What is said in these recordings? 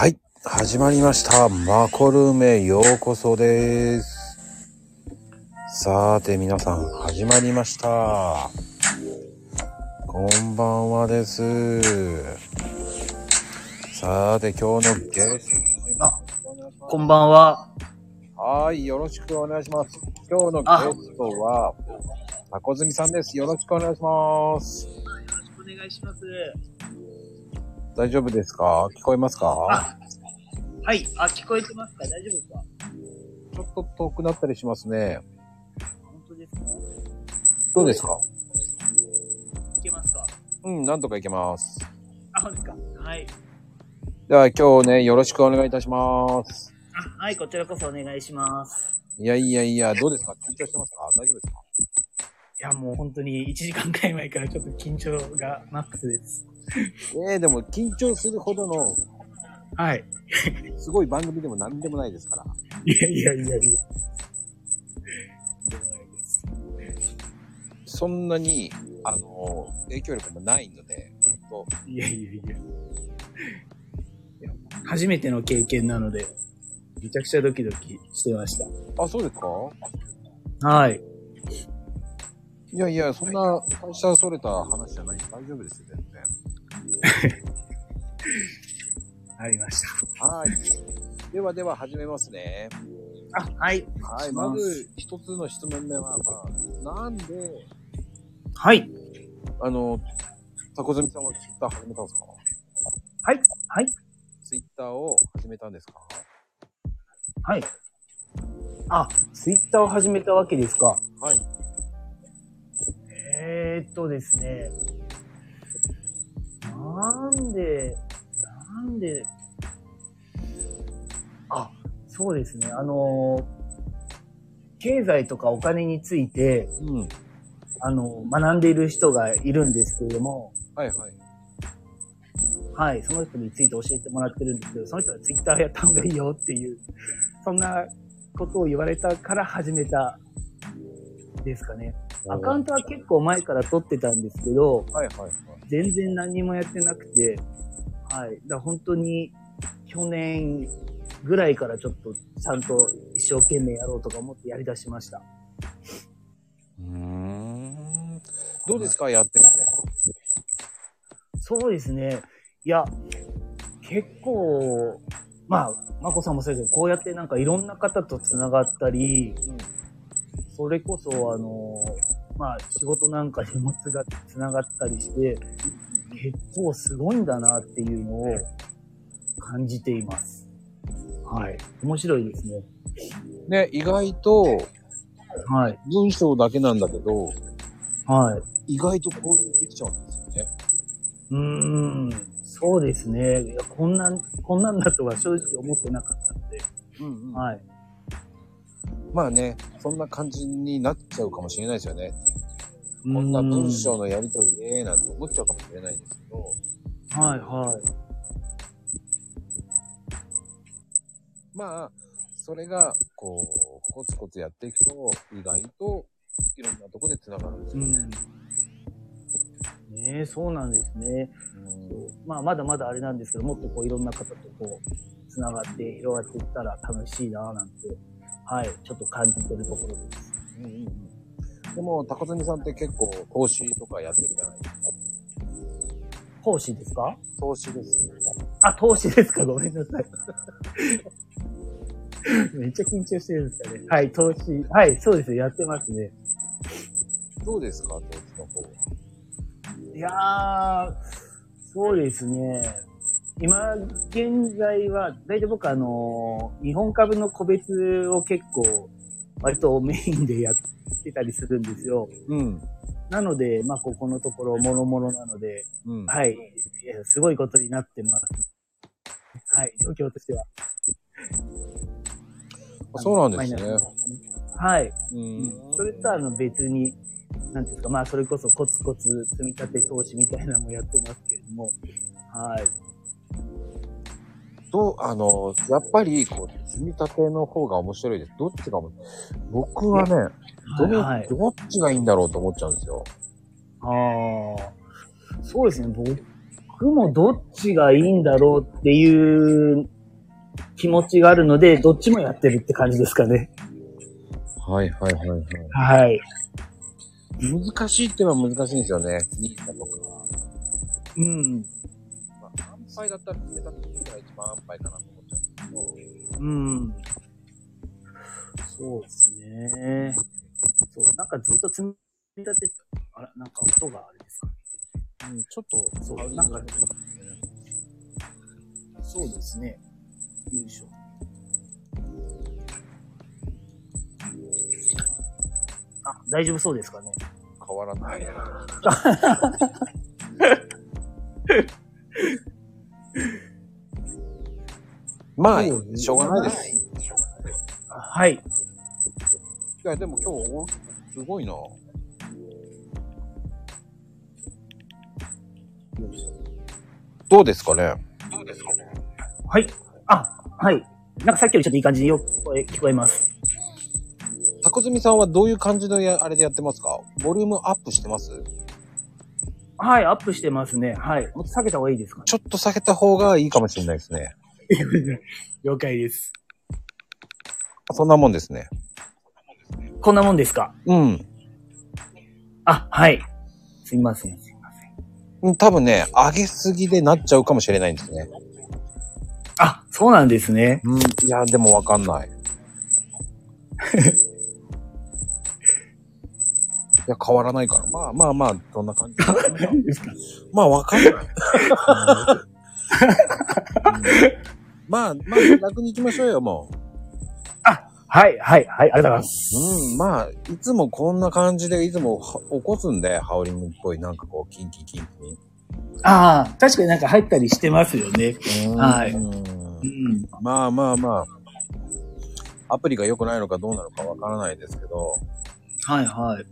はい。始まりました。マコルームへようこそです。さーて皆さん、始まりました。こんばんはです。さーて今日のゲスト。あこんばんは。はーい。よろしくお願いします。今日のゲストは、タコズミさんです。よろしくお願いします。よろしくお願いします。大丈夫ですか？聞こえますか？あ、はい。あ、聞こえてますか？大丈夫ですか？ちょっと遠くなったりしますね。本当ですか？どうですか？いけますか？うん、なんとかいけます。あ、そうですか？はい。では今日ね、よろしくお願いいたします。あ、はい。こちらこそお願いします。いやいやいや、どうですか？緊張してますか？大丈夫ですか？いや、もう本当に1時間くらい前からちょっと緊張がマックスです。ええでも緊張するほどの、はい。すごい番組でも何でもないですから。いやいやいやいや。でもないですそんなに、あの、影響力もないので、ちょっと、いやいやいや。いや初めての経験なので、めちゃくちゃドキドキしてましあ、そうですか？た。はい。いやいや、そんな会社それた話じゃない大丈夫ですよ、全然。ありましはい。ではでは始めますね。た。あ、はい。はい。まず、一つの質問目は、まあ、なんで、はい。あの、タコズミさんはツイッター始めたんですか？はい。はい。ツイッターを始めたんですか？はい。あ、ツイッターを始めたわけですか。はい。えー、っとですね。なんで、なんで、あ、そうですね。あのー経済とかお金について、うん。あの、学んでいる人がいるんですけれども、はいはい。はい、その人について教えてもらってるんですけど、その人がツイッターやった方がいいよっていう、そんなことを言われたから始めた、ですかね。アカウントは結構前から取ってたんですけど、はいはいはい。全然何もやってなくて、はい。だ本当に去年ぐらいからちょっとちゃんと一生懸命やろうとか思ってやり出しました。うーん。どうですか？やってみて。そうですね。いや、結構、まあ、まこさんもそうですけど、こうやってなんかいろんな方と繋がったり、それこそあの、まあ仕事なんかにもつが繋がったりして、結構すごいんだなっていうのを感じています。はい。面白いですね。ね、意外とはい。文章だけなんだけど、はい。意外と交流できちゃうんですよね。うーん。そうですね。いや、こんなん、こんなんだとは正直思ってなかったので。うんうんはい。まあね、そんな感じになっちゃうかもしれないですよね。ここんな文章のやりとりで、なんて思っちゃうかもしれないんですけど、はいはい。まあ、それが、こう、コツコツやっていくと、意外と、いろんなとこで繋がるんですよね。ねえ、そうなんですね。まあ、まだまだあれなんですけど、もっとこういろんな方とこう、つながって広がっていったら楽しいなぁなんて、はい、ちょっと感じてるところです。うんうんうんでも、高積さんって結構投資とかやってるじゃないですか。投資ですか？投資です。あ、投資ですか？ごめんなさい。めっちゃ緊張してるんですかね。はい、投資。はい、そうです。やってますね。どうですか？投資の方は。いやー、そうですね。今、現在は、だいたい僕あの、日本株の個別を結構、割とメインでやってたりするんですよ。うん。なので、まあ、ここのところ、もろもろなので、うん。はい、すごいことになってます。はい、状況としては。そうなんですね。はい。ううんそれとはあの別に、なんですか、まあそれこそコツコツ積み立て投資みたいなのもやってますけれども、はい。と、あの、やっぱり、こう、積み立ての方が面白いです。どっちが面白い？僕はね、どの、はい。どっちがいいんだろうと思っちゃうんですよ。ああ、そうですね、僕僕もどっちがいいんだろうっていう気持ちがあるので、どっちもやってるって感じですかね。はいはいはいはい。はい。難しいって言えば難しいんですよね。ニーサとか。うん。まあ、安牌だったら決めた時が一番安牌かなと思っちゃうんですけど。うん。そうですね。そう、なんかずっと積み立て、あら、なんか音があれですかうん、ちょっと、そうなんかそうですね。よいしょ。あ、大丈夫そうですかね。変わらない。まあ、しょうがないです。はい。いや、でも今日お、すごいな。どうですかね？はい。あ、はい。なんかさっきよりちょっといい感じでよく聞こえ聞こえます。タコズミさんはどういう感じのやあれでやってますか？ボリュームアップしてます？はい、アップしてますね。はい。もっと下げた方がいいですかね？ちょっと下げた方がいいかもしれないですね。了解です。そんなもんですね。こんなもんですか？うん。あ、はい。すみません。すみません。うん多分ね、上げすぎでなっちゃうかもしれないんですね。あ、そうなんですね。うん。いや、でもわかんない。いや、変わらないから。まあまあまあ、そんな感じ？まあ、わかんない。うんまあ、まあ、楽に行きましょうよ、もう。はい、はい、はい、ありがとうございます。うん、まあ、いつもこんな感じで、いつもは起こすんで、ハウリングっぽい、なんかこう、キンキキンキああ、確かになんか入ったりしてますよね。ン。はいうんうん。まあまあまあ、アプリが良くないのかどうなのかわからないですけど、はい、はい。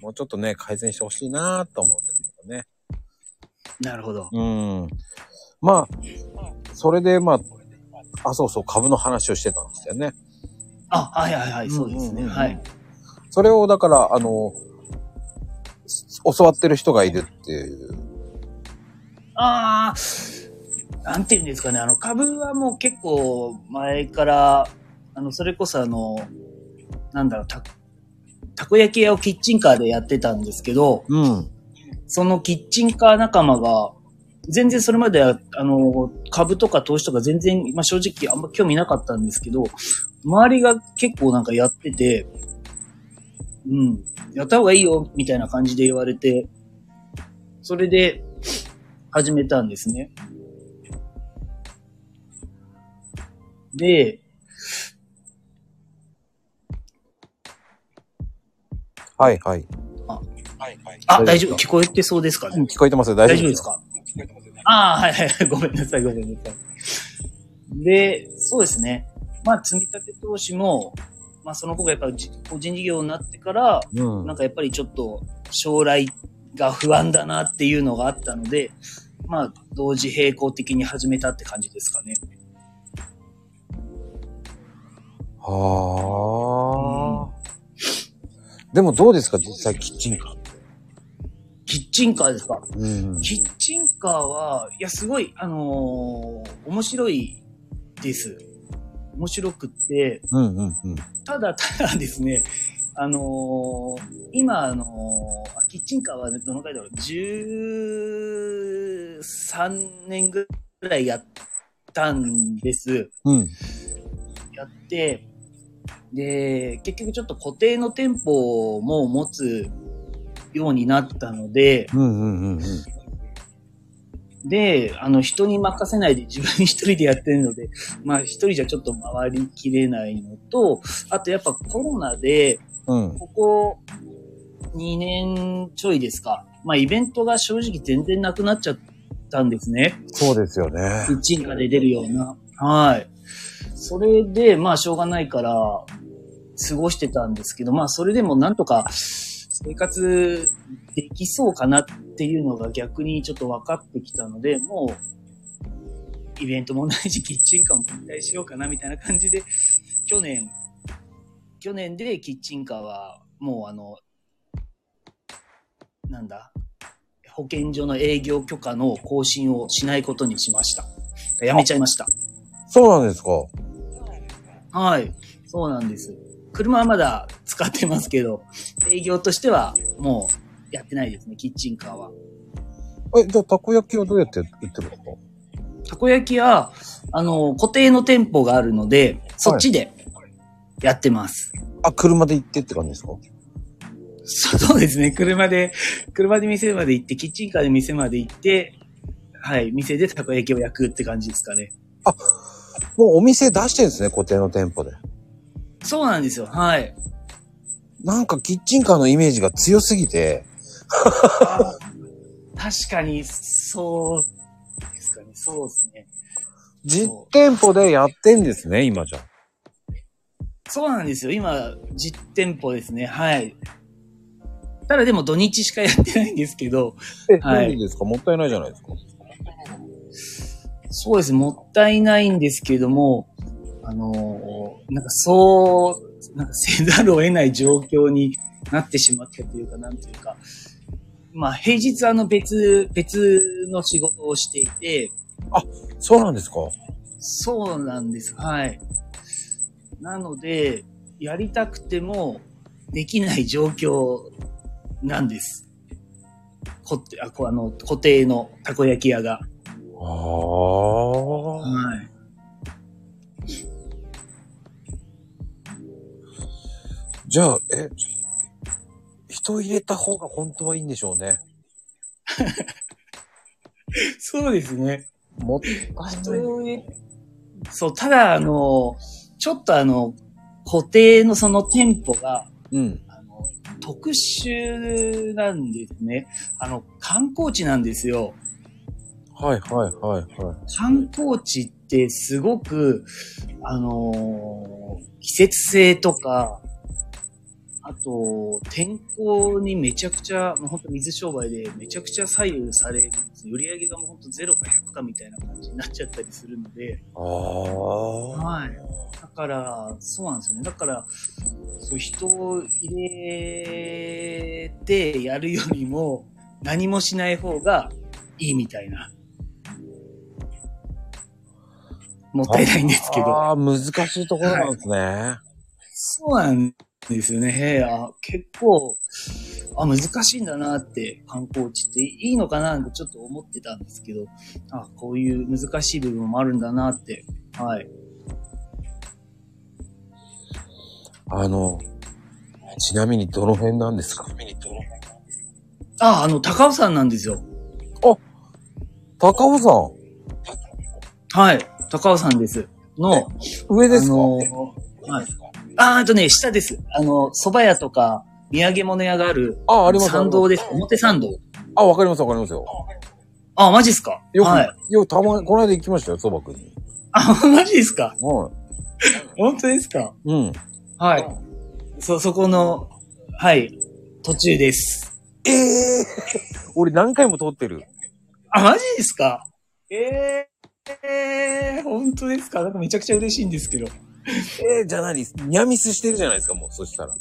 もうちょっとね、改善してほしいなと思うんですけどね。なるほど。うん。まあ、それでまあ、あ、そうそう、株の話をしてたんですよね。あ、はい、はい、はい、そうですね。うんうんうんはい。それをだから、あの、す教わってる人がいるっていう。ああ、なんていうんですかね、あの、株はもう結構前から、あの、それこそあの、なんだろう、た、たこ焼き屋をキッチンカーでやってたんですけど、うん。そのキッチンカー仲間が、全然それまでは、あの、株とか投資とか全然、まあ、正直あんま興味なかったんですけど、周りが結構なんかやってて、うん、やった方がいいよ、みたいな感じで言われて、それで始めたんですね。で、はいはい。あ、大丈夫大丈夫、聞こえてそうですかね？聞こえてます大丈夫ですか？ああ、はいはいはい。ごめんなさい、ごめんなさい。で、そうですね。まあ、積み立て投資も、まあ、その子がやっぱり個人事業になってから、うん。なんかやっぱりちょっと将来が不安だなっていうのがあったので、まあ、同時並行的に始めたって感じですかね。はあ、でもどうですか実際キッチンカー。キッチンカーですか？うん。キッチンカーは、いや、すごい、あのー面白いです。面白くって、うんうんうん。ただ、ただですね、あのー今、あのーあキッチンカーはねどのくらいだろう、13年ぐらいやったんです。うん。やって、で、結局ちょっと固定の店舗も持つようになったので、うんうんうんうん。で、あの、人に任せないで自分一人でやってるので、まあ一人じゃちょっと回りきれないのと、あとやっぱコロナで、うん。ここ2年ちょいですか。まあイベントが正直全然なくなっちゃったんですね。そうですよねキ。ッチンカーで出るような。はい。それで、まあしょうがないから、過ごしてたんですけど、まあそれでもなんとか生活できそうかなっていうのが逆にちょっと分かってきたので、もう、イベントもないし、キッチンカーも引退しようかなみたいな感じで、去年、去年でキッチンカーはもうあの、なんだ保健所の営業許可の更新をしないことにしました。やめちゃいました。そうなんですか。はい。そうなんです。車はまだ使ってますけど、営業としてはもうやってないですね、キッチンカーは。え、じゃあ、たこ焼きはどうやって売ってるんですかたこ焼きは、あの、固定の店舗があるので、そっちでやってます。あ、車で行ってって感じですか？そうですね。車で、車で店まで行って、キッチンカーで店まで行って、はい、店でたこ焼きを焼くって感じですかね。もうお店出してるんですね、固定の店舗で。そうなんですよ。はい。なんかキッチンカーのイメージが強すぎて、確かに、そうですかね。そうですね。実店舗でやってんですね、今じゃ。そうなんですよ。今、実店舗ですね。はい。ただでも土日しかやってないんですけど、え、はいなんでですか？もったいないじゃないですか。そうです。もったいないんですけども、あのーなんかそう、なんかせざるを得ない状況になってしまったというか、なんというか、まあ平日あの別、別の仕事をしていて、そうなんですかそうなんです。はい。なので、やりたくてもできない状況なんです。こってあこあの固定のたこ焼き屋が。ああ。はい。じゃあ、え、人入れた方が本当はいいんでしょうね。そうですね。もったいない。そう、ただ、あの、ちょっとあの、固定のその店舗が、うん。あの、特殊なんですね。あの、観光地なんですよ。はいはいはいはい。観光地ってすごく、あのー季節性とか、あと、天候にめちゃくちゃ、もう本当水商売でめちゃくちゃ左右されるんです。売り上げがもう本当ゼロか100かみたいな感じになっちゃったりするので、ああ。はい。だから、そうなんですよね。だから、そう、人を入れてやるよりも、何もしない方がいいみたいな。もったいないんですけど。ああ、難しいところなんですね。そうなんですよね。あ、結構、あ、難しいんだなって、観光地っていいのかなってちょっと思ってたんですけど、あ、こういう難しい部分もあるんだなって、はい。あの、ちなみにどの辺なんですか？あ、あの、高尾山なんですよ。高尾山はい。高尾山です。の、上ですか、あのはい。あ、あとね、下です。あの、蕎麦屋とか、土産物屋がある、あ、あります参道です。表参道。あ、わかりますわかりますよ。あ、マジっすか？よく、はい。よくたまに、この間行きましたよ、そばくんに。あ、マジですか？は本当ですか？い。うん。はい。そ、そこの、はい、途中です。ええ俺何回も通ってる。あ、マジですか？えええー、本当ですか？なんかめちゃくちゃ嬉しいんですけど。えー、じゃあ何？ニャミスしてるじゃないですか、もう、そしたら。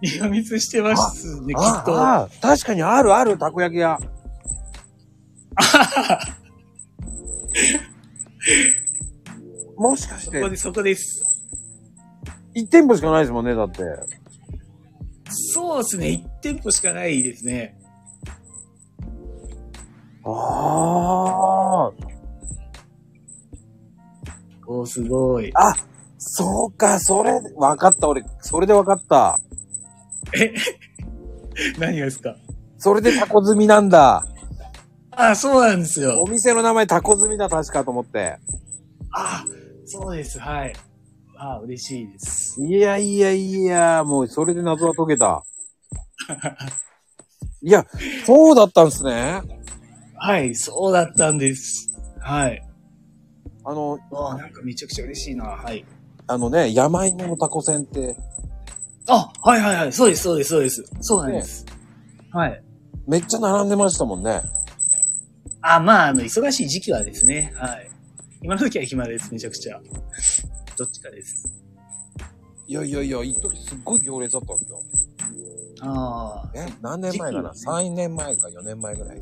いや、密してますね、きあっと。ああ確かにあるある、たこ焼き屋。もしかして、そこで、そこです。1店舗しかないですもんね、だって。そうですね、1店舗しかないですね。ああ。おー、すごい。あ、そうか、それ、わかった、俺、それでわかった。何がですか？それでタコ積みなんだ。あ、そうなんですよお。店の名前タコ積みだ、確かと思って。あ、そうです、はい。あ、嬉しいです。いやいやいや、もうそれで謎は解けた。いや、そうだったんですね。はい、そうだったんです。はい。あの、あなんかめちゃくちゃ嬉しいな。はい。あのね、山芋のタコ船って、あ、はいはいはい。そうです、そうです、そうです。そうなんです。はい。めっちゃ並んでましたもんね。あ、まあ、あの、忙しい時期はですね。はい。今の時は暇です、めちゃくちゃ。どっちかです。いやいやいや、一時すっごい行列だったんですよ。ああ。え、何年前かな、時期は ?3 年前か4年前ぐらい。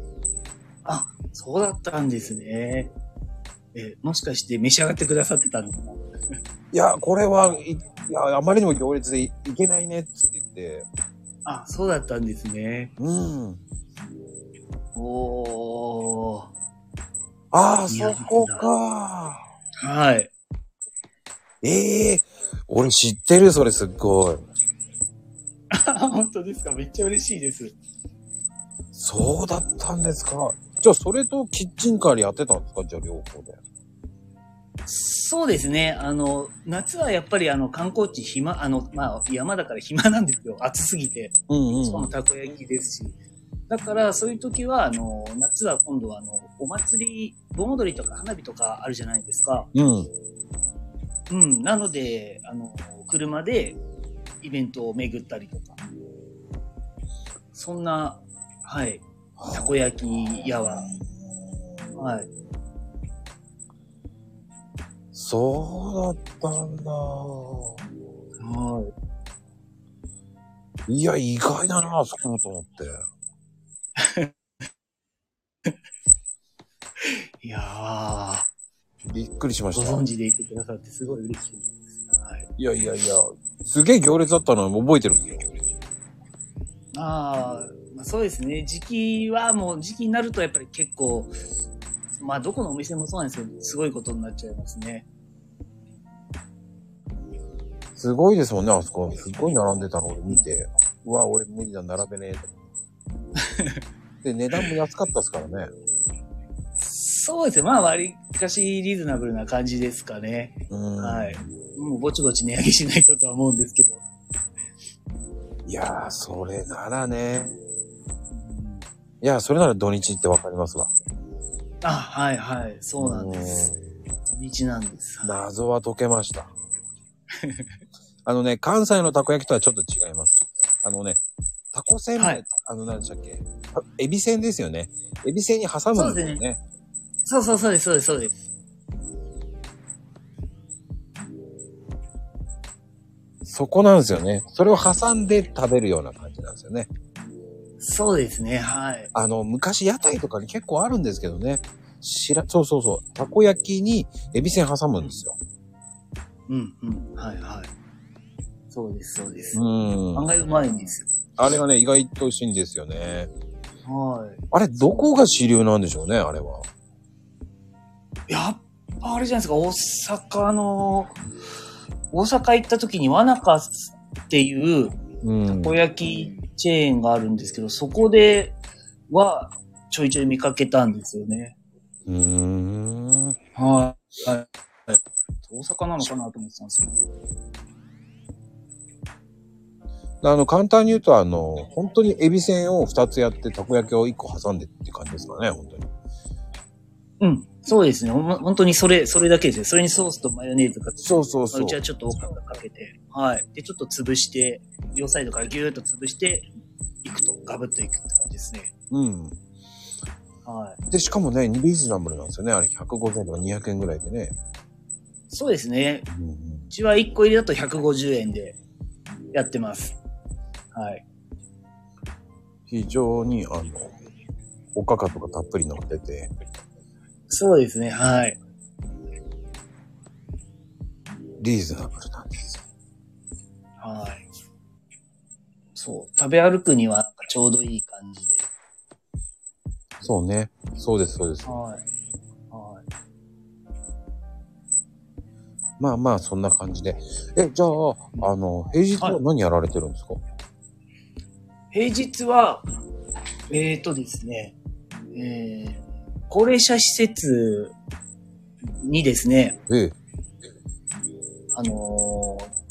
あ、そうだったんですね。え、もしかして召し上がってくださってたのかな？いや、これは、いいや、あまりにも行列でいいけないねっつって言って、あ、そうだったんですね。うん。おー。ああ、いやそこか。はい。ええ俺知ってる、それすっごい。本当ですか？めっちゃ嬉しいです。そうだったんですか。じゃあ、それとキッチンカーでやってたんですか？じゃあ、両方で。そうですね。あの、夏はやっぱりあの観光地暇、あの、まあ山だから暇なんですよ。暑すぎて。うんしかもたこ焼きですし。だからそういう時は、あの、夏は今度はあの、お祭り、盆踊りとか花火とかあるじゃないですか。うん。うん。なので、あの、車でイベントを巡ったりとか。そんな、はい。たこ焼き屋は、はい。そうだったんだ。はい。いや、意外だな、そこと思って。いやー。びっくりしました。ご存知でいてくださってすごい嬉しいです。はい。いやいやいや、すげえ行列だったの覚えてるんですよ。ああ、まあ、そうですね。時期はもう時期になるとやっぱり結構、まあどこのお店もそうなんですけど、すごいことになっちゃいますね。すごいですもんね、あそこ。すごい並んでたの俺見て。うわ、俺無理だ、並べねえと。で、値段も安かったですからね。そうですね。まあ割かしリーズナブルな感じですかね。うん。はい。もうぼちぼち値上げしないととは思うんですけど。いやー、それならね。いや、それなら土日ってわかりますわ。あ、はいはい。そうなんです。土日なんです。うん謎は解けました。あのね、関西のたこ焼きとはちょっと違います。あのね、タコせんべい、はいあの、何でしたっけ？たエビせんですよね。エビせんに挟むんですよね。そうそうそうです、そうです、そうです。そこなんですよね。それを挟んで食べるような感じなんですよね。そうですね、はい。あの、昔屋台とかに結構あるんですけどね。しら、そうそうそう。たこ焼きにエビせん挟むんですよ。うん、うん、はいはい。そうです、そうです。うん。案外うまいんですよ。あれがね、意外と美味しいんですよね。はい。あれ、どこが主流なんでしょうね、あれは。やっぱあれじゃないですか、大阪の、大阪行った時にワナカっていううんたこ焼きチェーンがあるんですけど、そこではちょいちょい見かけたんですよね。うーん。はい。はい。大阪なのかなと思ってたんですけど。あの、簡単に言うと、あの、本当にエビせんを2つやって、たこ焼きを1個挟んでって感じですかね、本当に。うん。そうですね。本当にそれ、それだけですよ。それにソースとマヨネーズがそうそうそうまあうち。はちょっとおかかけて、はい。で、ちょっと潰して、両サイドからギューッと潰して、いくと、ガブッといくって感じですね。うん。はい。で、しかもね、リーズナブルなんですよね。あれ、150円とか200円ぐらいでね。そうですね。うんうんうちは1個入りだと150円でやってます。はい。非常に、あの、おかかとかたっぷり乗ってて、そうですね。はい。リーズナブルなんですよ。はい。そう。食べ歩くにはちょうどいい感じで。そうね。そうです、そうです。はい。はい。まあまあ、そんな感じで。え、じゃあ、あの、平日は何やられてるんですか、平日は、えーとですね、えー、高齢者施設にですね、ええ。あのー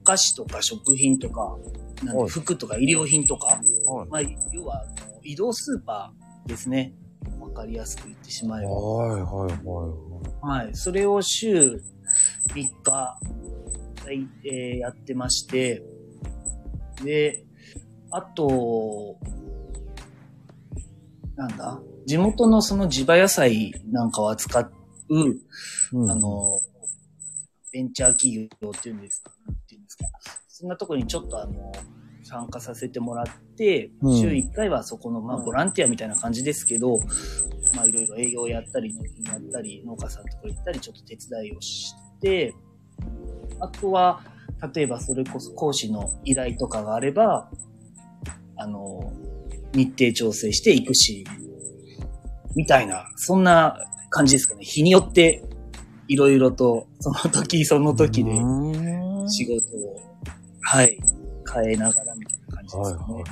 お菓子とか食品とか、なん服とか医療品とか、はい。まあ、要は、移動スーパーですね。わかりやすく言ってしまえば。はい、はい、はい。はい。それを週3日、えーやってまして、で、あと、なんだ？地元のその地場野菜なんかを扱う、うんあ、の、ベンチャー企業っていうんですか、なんていうんですか？そんなところにちょっとあの、参加させてもらって、うん。週1回はそこの、まあ、うん。ボランティアみたいな感じですけど、まあ、いろいろ営業やったり、納品やったり、農家さんとこ行ったり、ちょっと手伝いをして、あとは、例えばそれこそ講師の依頼とかがあれば、あの、日程調整していくし、みたいな、そんな感じですかね。日によって、いろいろと、その時その時でうん。仕事を、はい、変えながらみたいな感じですかね。はい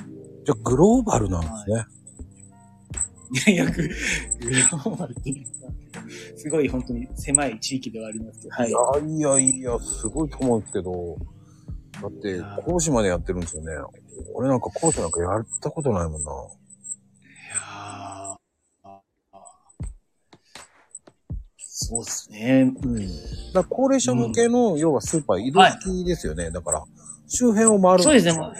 じゃあ、グローバルなんですね。いやいや、ググローバルっていうかすごい本当に狭い地域ではありますけど、はい。いやいやいや、すごいと思うんですけど、だって、講師までやってるんですよね。俺なんか講師なんかやったことないもんな。いやそうですね。うん。だ高齢者向けの、要はスーパー移動式ですよね。だから、周辺を回る。そうですね。も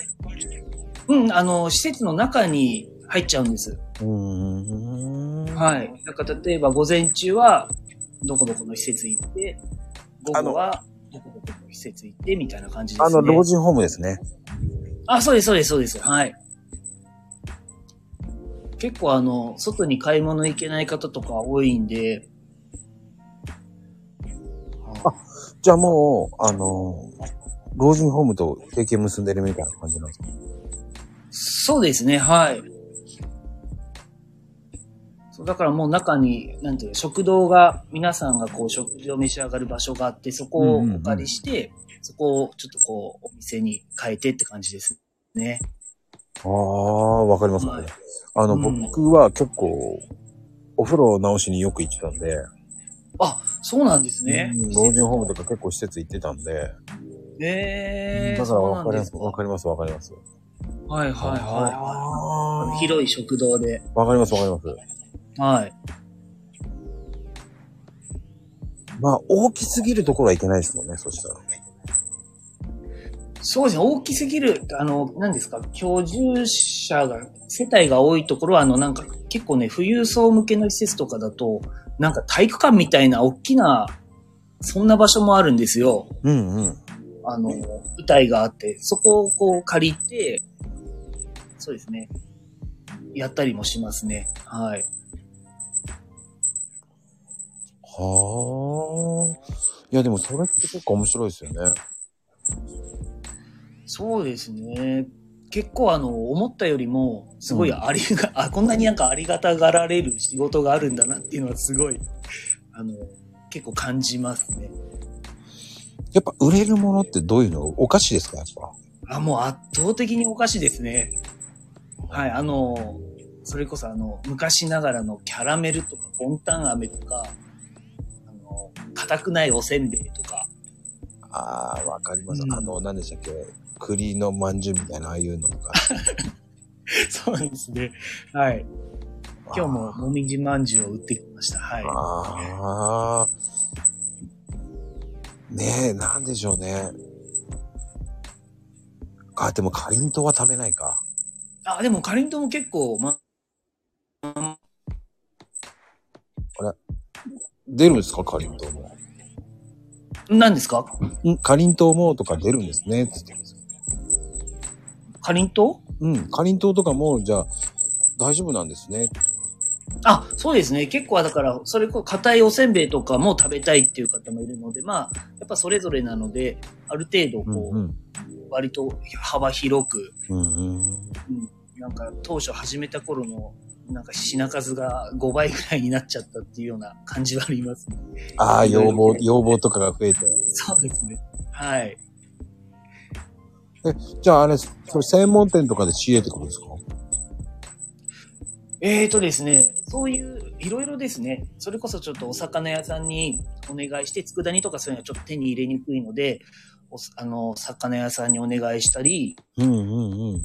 ううん、あの、施設の中に入っちゃうんです。うーん。はい。なんか例えば午前中は、どこどこの施設行って、午後は、どこどこの施設行って、みたいな感じですね。あの、老人ホームですね。あ、そうです、そうです、そうです。はい。結構あの、外に買い物行けない方とか多いんで、あじゃあもう、あの、老人ホームと提携結んでるみたいな感じなんですか？そうですね、はい。そうだからもう中に、なんていうの食堂が、皆さんがこう食事を召し上がる場所があって、そこをお借りして、そこをちょっとこう、お店に変えてって感じですね。ああ、わかります、はい。あの、うん。僕は結構、お風呂直しによく行ってたんで、あ、そうなんですね。うん老人ホームとか結構施設行ってたんで、えー、だからわかります。わかります、わかります。はいはいはい。あ広い食堂で。わかります、わかります。はい。まあ、大きすぎるところはいけないですもんね、そしたら。そうですね、大きすぎる、あの、何ですか、居住者が、世帯が多いところは、あの、なんか、結構ね、富裕層向けの施設とかだと、なんか体育館みたいな大きな、そんな場所もあるんですよ。うんうん。あの、舞台があって、そこをこう借りて、そうですね、やったりもしますね。はい。はあ。いや、でもそれって結構面白いですよね。そうですね。結構あの、思ったよりも、すごいありが、あ、こんなになんかありがたがられる仕事があるんだなっていうのはすごい、あの、結構感じますね。やっぱ売れるものってどういうの？お菓子ですか？やっぱ。あ、もう圧倒的にお菓子ですね。はい、あの、それこそあの、昔ながらのキャラメルとか、ボンタン飴とか、あの、硬くないおせんべいとか、ああ、わかります。うんあの、何でしたっけ？栗のまんじゅうみたいな、ああいうのとか。そうですね。はい。今日ももみじまんじゅうを売ってきました。はい。ああ。ねえ、なんでしょうね。あ、でもかりんとうは食べないか。あ、でもかりんとうも結構、ま、出るんですかかりんとうも？何ですか？んかりんとうもとか出るんですね。つってますかりんとううん。かりんとうとかも、じゃあ、大丈夫なんですね。あ、そうですね。結構だから、それこそ硬いおせんべいとかも食べたいっていう方もいるので、まあ、やっぱそれぞれなので、ある程度こう、うん割と幅広く、うん。うんうん。なんか当初始めた頃の、なんか品数が5倍ぐらいになっちゃったっていうような感じはありますね。ああ、要望、要望とかが増えて。そうですね。はい。じゃああれ、それ専門店とかで仕入れてくるんですか？えーとですね、そういう、いろいろですね、それこそちょっとお魚屋さんにお願いして、佃煮とかそういうのはちょっと手に入れにくいので、おあの、魚屋さんにお願いしたり、うんうんうん。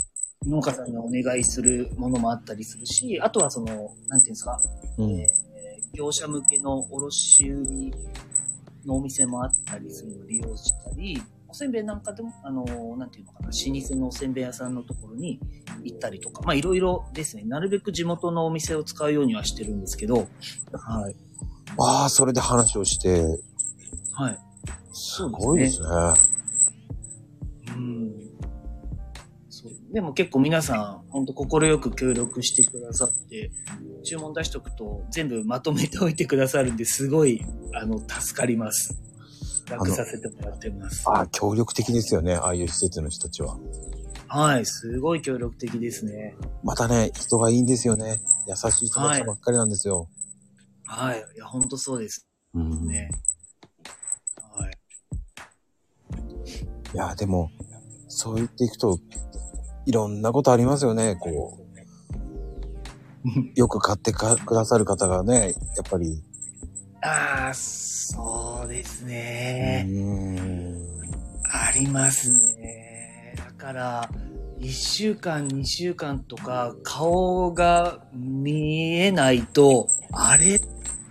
農家さんにお願いするものもあったりするし、あとはその、なんていうんですか、うん。えー業者向けの卸売のお店もあったりするのを利用したり、おせんべいなんかでも、あの、なんていうのかな、老舗のおせんべい屋さんのところに行ったりとか、まあいろいろですね、なるべく地元のお店を使うようにはしてるんですけど、はい。ああ、それで話をして、はい。すごいですね。うん。そうでも結構皆さん、本当快く協力してくださって、注文出しとくと全部まとめておいてくださるんで、すごい、あの、助かります。楽させてもらってます。ああ、協力的ですよね。ああいう施設の人たちは。はい、すごい協力的ですね。またね、人がいいんですよね。優しい人たちばっかりなんですよ。はい、いや、本当そうですうん。ね。はい。いや、でも、そう言っていくと、いろんなことありますよね。こう、よく買ってかくださる方がね、やっぱり。ああ、そうですうね。ん。ありますね。だから、1週間、2週間とか、顔が見えないと、あれっ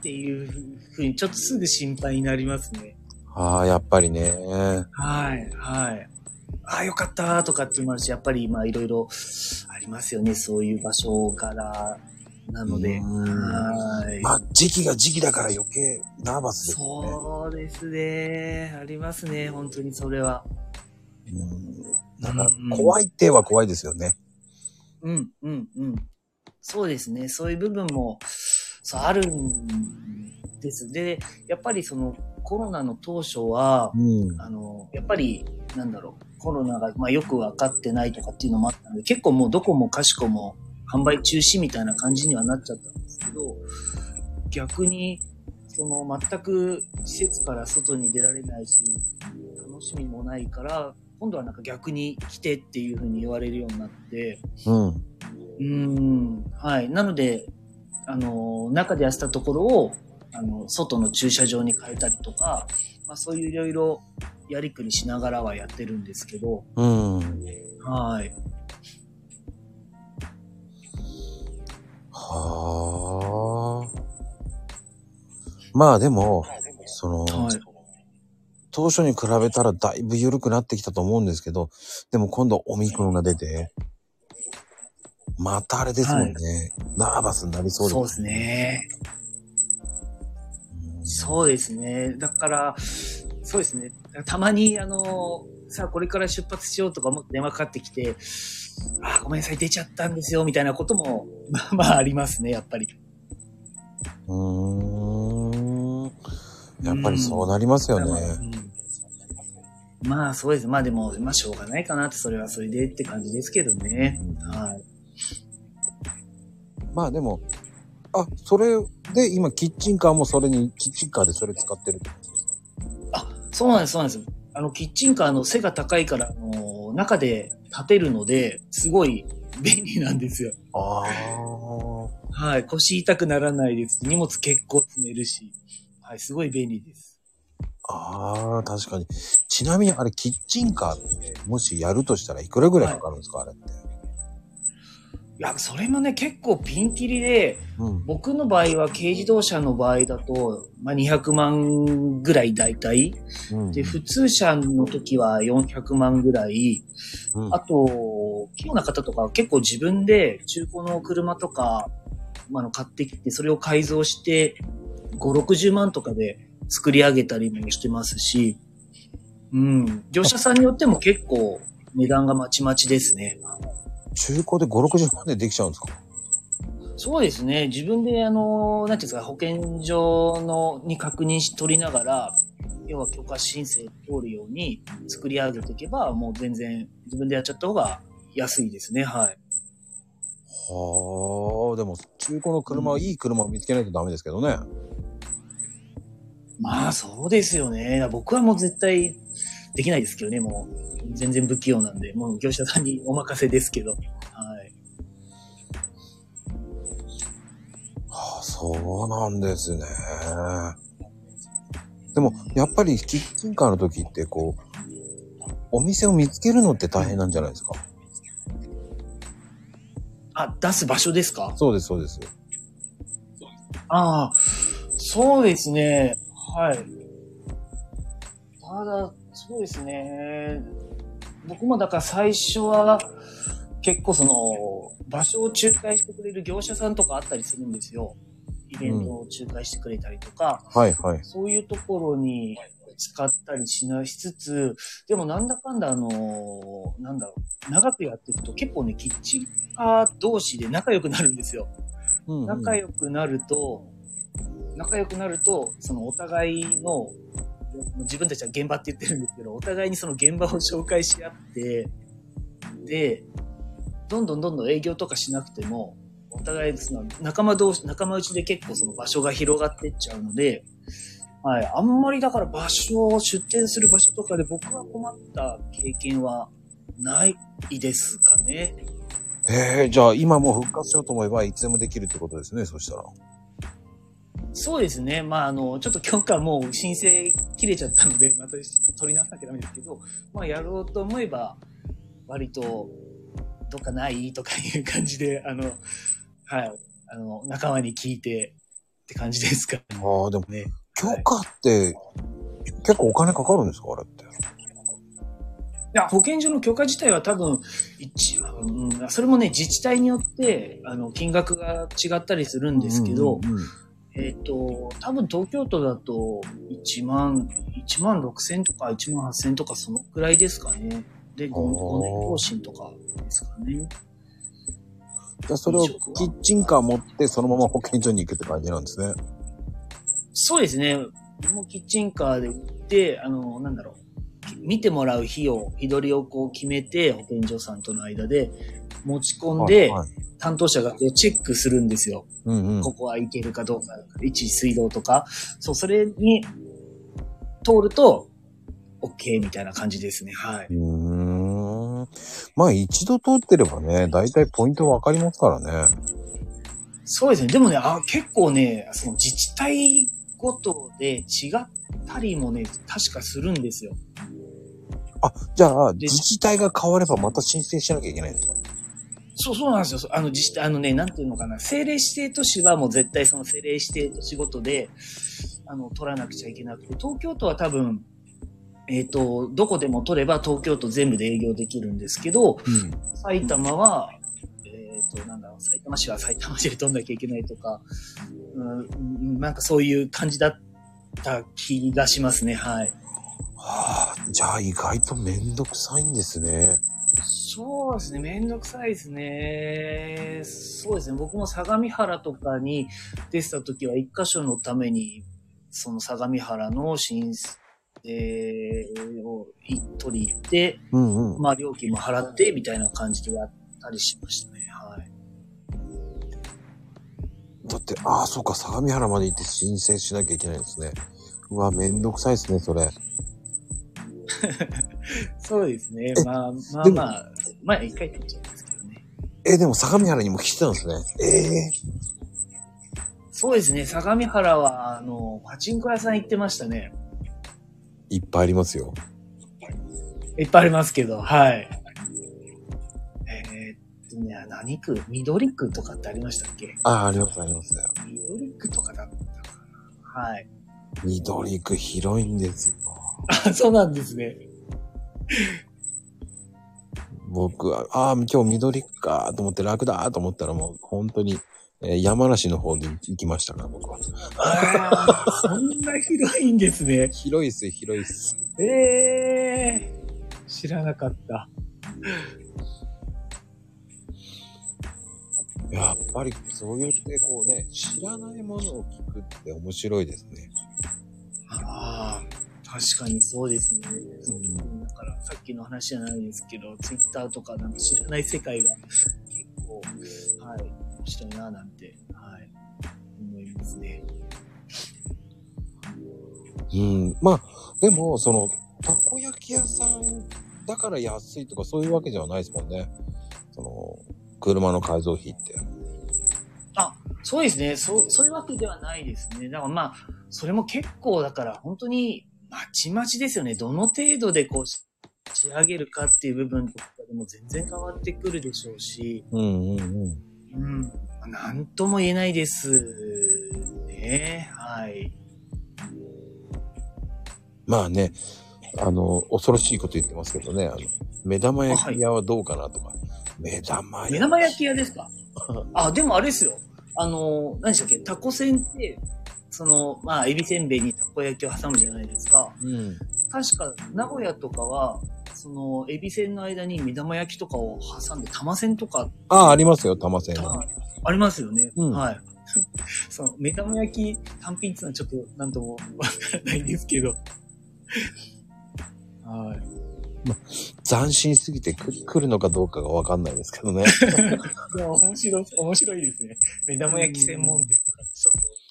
ていうふうに、ちょっとすぐ心配になりますね。ああ、やっぱりね。はい、はい。ああ、よかったとかって言いますし、やっぱりまあいろいろありますよね。そういう場所柄なので。まあ、時期が時期だから余計ナーバスですよね。そうですね。ありますね。本当にそれは。うん。だか怖いっては怖いですよね。うん、うん、うん。そうですね。そういう部分も、そう、あるんです。で、やっぱりそのコロナの当初は、うん。あの、やっぱり、なんだろう、コロナが、まあ、よく分かってないとかっていうのもあったので、結構もうどこもかしこも販売中止みたいな感じにはなっちゃったんですけど、逆に、その、全く施設から外に出られないし、楽しみもないから、今度はなんか逆に来てっていう風に言われるようになって、うん。うーん、はい。なので、あの、中でやってたところを、あの、外の駐車場に変えたりとか、まあそういういろいろやりくりしながらはやってるんですけど、うん。はい。はあ。まあでも、その、はい。当初に比べたらだいぶ緩くなってきたと思うんですけど、でも今度オミクロンが出て、またあれですもんね。ナーバスになりそうです。そうですね。うんそうですね。だから、そうですね。たまに、あの、さあこれから出発しようとか思って電話かかってきて、あーごめんなさい、出ちゃったんですよ、みたいなことも、まあまあありますね、やっぱり。うーん。やっぱりそうなりますよね。うんまあそうです。まあでも、まあしょうがないかなって、それはそれでって感じですけどね。はい。まあでも、あ、それで今キッチンカーもそれに、キッチンカーでそれ使ってるってことですか？あ、そうなんです、そうなんです。あの、キッチンカーの背が高いから、あの、中で立てるので、すごい便利なんですよ。ああ。はい。腰痛くならないです。荷物結構積めるし。はい、すごい便利です。ああ、確かに。ちなみにあれ、キッチンカーって、もしやるとしたらいくらぐらいかかるんですか、あれって？いや、それもね、結構ピンキリで、うん。僕の場合は軽自動車の場合だと、まあ、200万ぐらい大体。うん。で、普通車の時は400万ぐらい。うんあと、器用な方とかは結構自分で中古の車とか、まあ、あの買ってきて、それを改造して、5、60万とかで作り上げたりもしてますし、うん。業者さんによっても結構値段がまちまちですね。中古で5、60万でできちゃうんですか？そうですね。自分で、あの、なんていうんですか、保健所のに確認し取りながら、要は許可申請通るように作り上げていけば、もう全然自分でやっちゃった方が安いですね。はい。はあ、でも中古の車はいい車を見つけないとダメですけどね。まあ、そうですよね。僕はもう絶対できないですけどね。もう、全然不器用なんで、もう業者さんにお任せですけど。はい。はあ、そうなんですね。でも、やっぱりキッチンカーの時ってこう、お店を見つけるのって大変なんじゃないですか？あ、出す場所ですか？そうです、そうです。ああ、そうですね。はい。ただ、そうですね。僕もだから最初は結構その場所を仲介してくれる業者さんとかあったりするんですよ。イベントを仲介してくれたりとか、はい、はい。そういうところに使ったりしなしつつ、でもなんだかんだあの、なんだろう、長くやっていくと結構ね、キッチンカー同士で仲良くなるんですよ。うんうん仲良くなると、仲良くなると、そのお互いの、自分たちは現場って言ってるんですけど、お互いにその現場を紹介し合って、で、どんどんどんどん営業とかしなくても、お互いその仲間同士、仲間内で結構その場所が広がってっちゃうので、はい。あんまりだから場所を出店する場所とかで僕は困った経験はないですかね。へえ、じゃあ今も復活しようと思えばいつでもできるってことですね、そしたら。そうですね。まあ、あの、ちょっと許可もう申請切れちゃったので、また取り直さなきゃダメですけど、まあ、やろうと思えば、割と、どっかないとかいう感じで、あの、はい、あの、仲間に聞いてって感じですかああ、でもね。許可って結構お金かかるんですかあれって？いや、保健所の許可自体は多分、一うん、それもね、自治体によって、あの、金額が違ったりするんですけど、うんうんうんえっ、と、多分東京都だと1万、1万6千とか1万8千とかそのくらいですかね。で、5, おー年更新とかですかね。じゃあそれをキッチンカー持ってそのまま保健所に行くって感じなんですね。そうですね。もうキッチンカーで行って、あの、なんだろう。見てもらう日を、日取りをこう決めて、保健所さんとの間で持ち込んで、はいはい担当者がチェックするんですよ。うんうん。ここはいけるかどうか、一水道とか。そう、それに通ると、OK みたいな感じですね。はい。うーん。まあ一度通ってればね、だいたいポイントわかりますからね。そうですね。でもね、あ結構ね、その自治体ごとで違ったりもね、確かするんですよ。あ、じゃあで自治体が変わればまた申請しなきゃいけないんですか？そう、そうなんですよ。あの、自治体、あのね、なんていうのかな。政令指定都市はもう絶対その政令指定都市ごとで、あの、取らなくちゃいけなくて、東京都は多分、えっ、と、どこでも取れば東京都全部で営業できるんですけど、うん。埼玉は、えっ、と、なんだろう、埼玉市は埼玉市で取んなきゃいけないとか、うん、なんかそういう感じだった気がしますね、はい。はあ、じゃあ意外とめんどくさいんですね。そうですね、めんどくさいですね。そうですね、僕も相模原とかに出てた時は一箇所のために、その相模原の申請を取り行って、うんうん。まあ料金も払ってみたいな感じでやったりしましたね。はい。だって、ああ、そうか、相模原まで行って申請しなきゃいけないんですね。うわ、めんどくさいですね、それ。そうですねえ。まあまあまあ、まあ一回取っちゃいますけどね。え、でも相模原にも来てたんですね。ええそうですね、相模原は、あの、パチンコ屋さん行ってましたね。いっぱいありますよ。いっぱいありますけど、はい。えーっとね、何区？緑区とかってありましたっけ？ああ、あります、あります。緑区とかだったかな。はい。緑区広いんですよ。あ、そうなんですね。僕は、ああ、今日緑区かと思って楽だと思ったらもう本当に、えー山梨の方で行きましたから、僕は。ああ、そんな広いんですね。広いっすよ、広いっす。ええー、知らなかった。やっぱりそう言ってこうね、知らないものを聞くって面白いですね。ああ、確かにそうですね。うんだからさっきの話じゃないですけど、ツイッターとかなんか知らない世界が結構、はい、面白いななんて、はい、思いますね。うん。まあ、でも、その、たこ焼き屋さんだから安いとかそういうわけではないですもんね。その、車の改造費って。そうですね。そう、そういうわけではないですね。だからまあ、それも結構だから本当にまちまちですよね。どの程度でこうし仕上げるかっていう部分とかでも全然変わってくるでしょうし、うんうんうん。うん。まあなんとも言えないですね。はい。まあね、あの、恐ろしいこと言ってますけどね、あの、目玉焼き屋はどうかなとか。目玉焼き。目玉焼き屋ですか？あ、でもあれですよ。あの、何でしたっけ？タコ船って、その、まあ、エビせんべいにたこ焼きを挟むじゃないですか。うん。確か、名古屋とかは、その、エビせんの間に目玉焼きとかを挟んで、玉せんとか、ああ、ありますよ、玉線は。ありますよね。うんはい。その、目玉焼き単品っていうのはちょっと、なんともわからないですけど。はい。斬新すぎてく来るのかどうかがわかんないですけどね。いや、面白い、面白いですね。目玉焼き専門店とか、ちょっいや、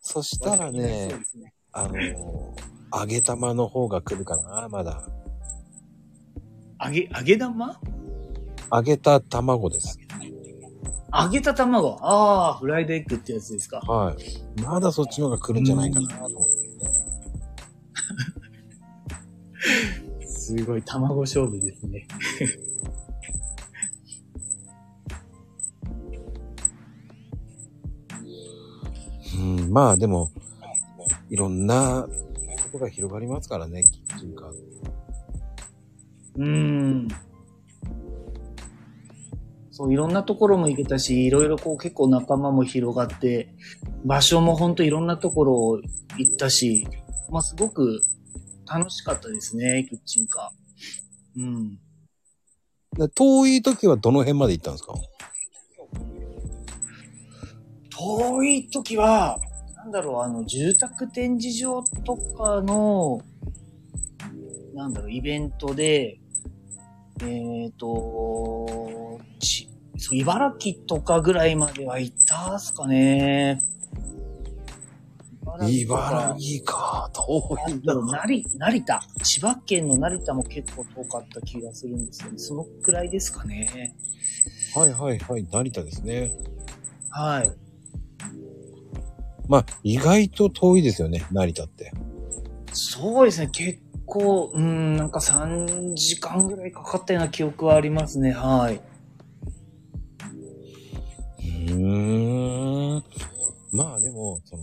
そしと。たらねね。あのー揚げ玉の方が来るかな、まだ。揚げ、揚げ玉？揚げた卵です。揚げた卵。ああ、フライドエッグってやつですか。はい。まだそっちの方が来るんじゃないかなと思ってね。すごい卵勝負ですね。うん、まあでも、いろんなことが広がりますからね、キッチンカー。うーん。そう、いろんなところも行けたし、いろいろこう結構仲間も広がって、場所もほんといろんなところ行ったし、まあすごく楽しかったですね、キッチンカー。うん。で遠い時はどの辺まで行ったんですか？遠い時は、なんだろう、あの、住宅展示場とかの、なんだろう、イベントで、えっ、と、ち、そう、茨城とかぐらいまでは行ったっすかね。茨城か、遠いなんだろう、成成田。千葉県の成田も結構遠かった気がするんですよね。そのくらいですかね。はいはいはい、成田ですね。はい。まあ、意外と遠いですよね、成田って。そうですね、結構、うん、なんか3時間ぐらいかかったような記憶はありますね、はい。うーん。まあでも、その、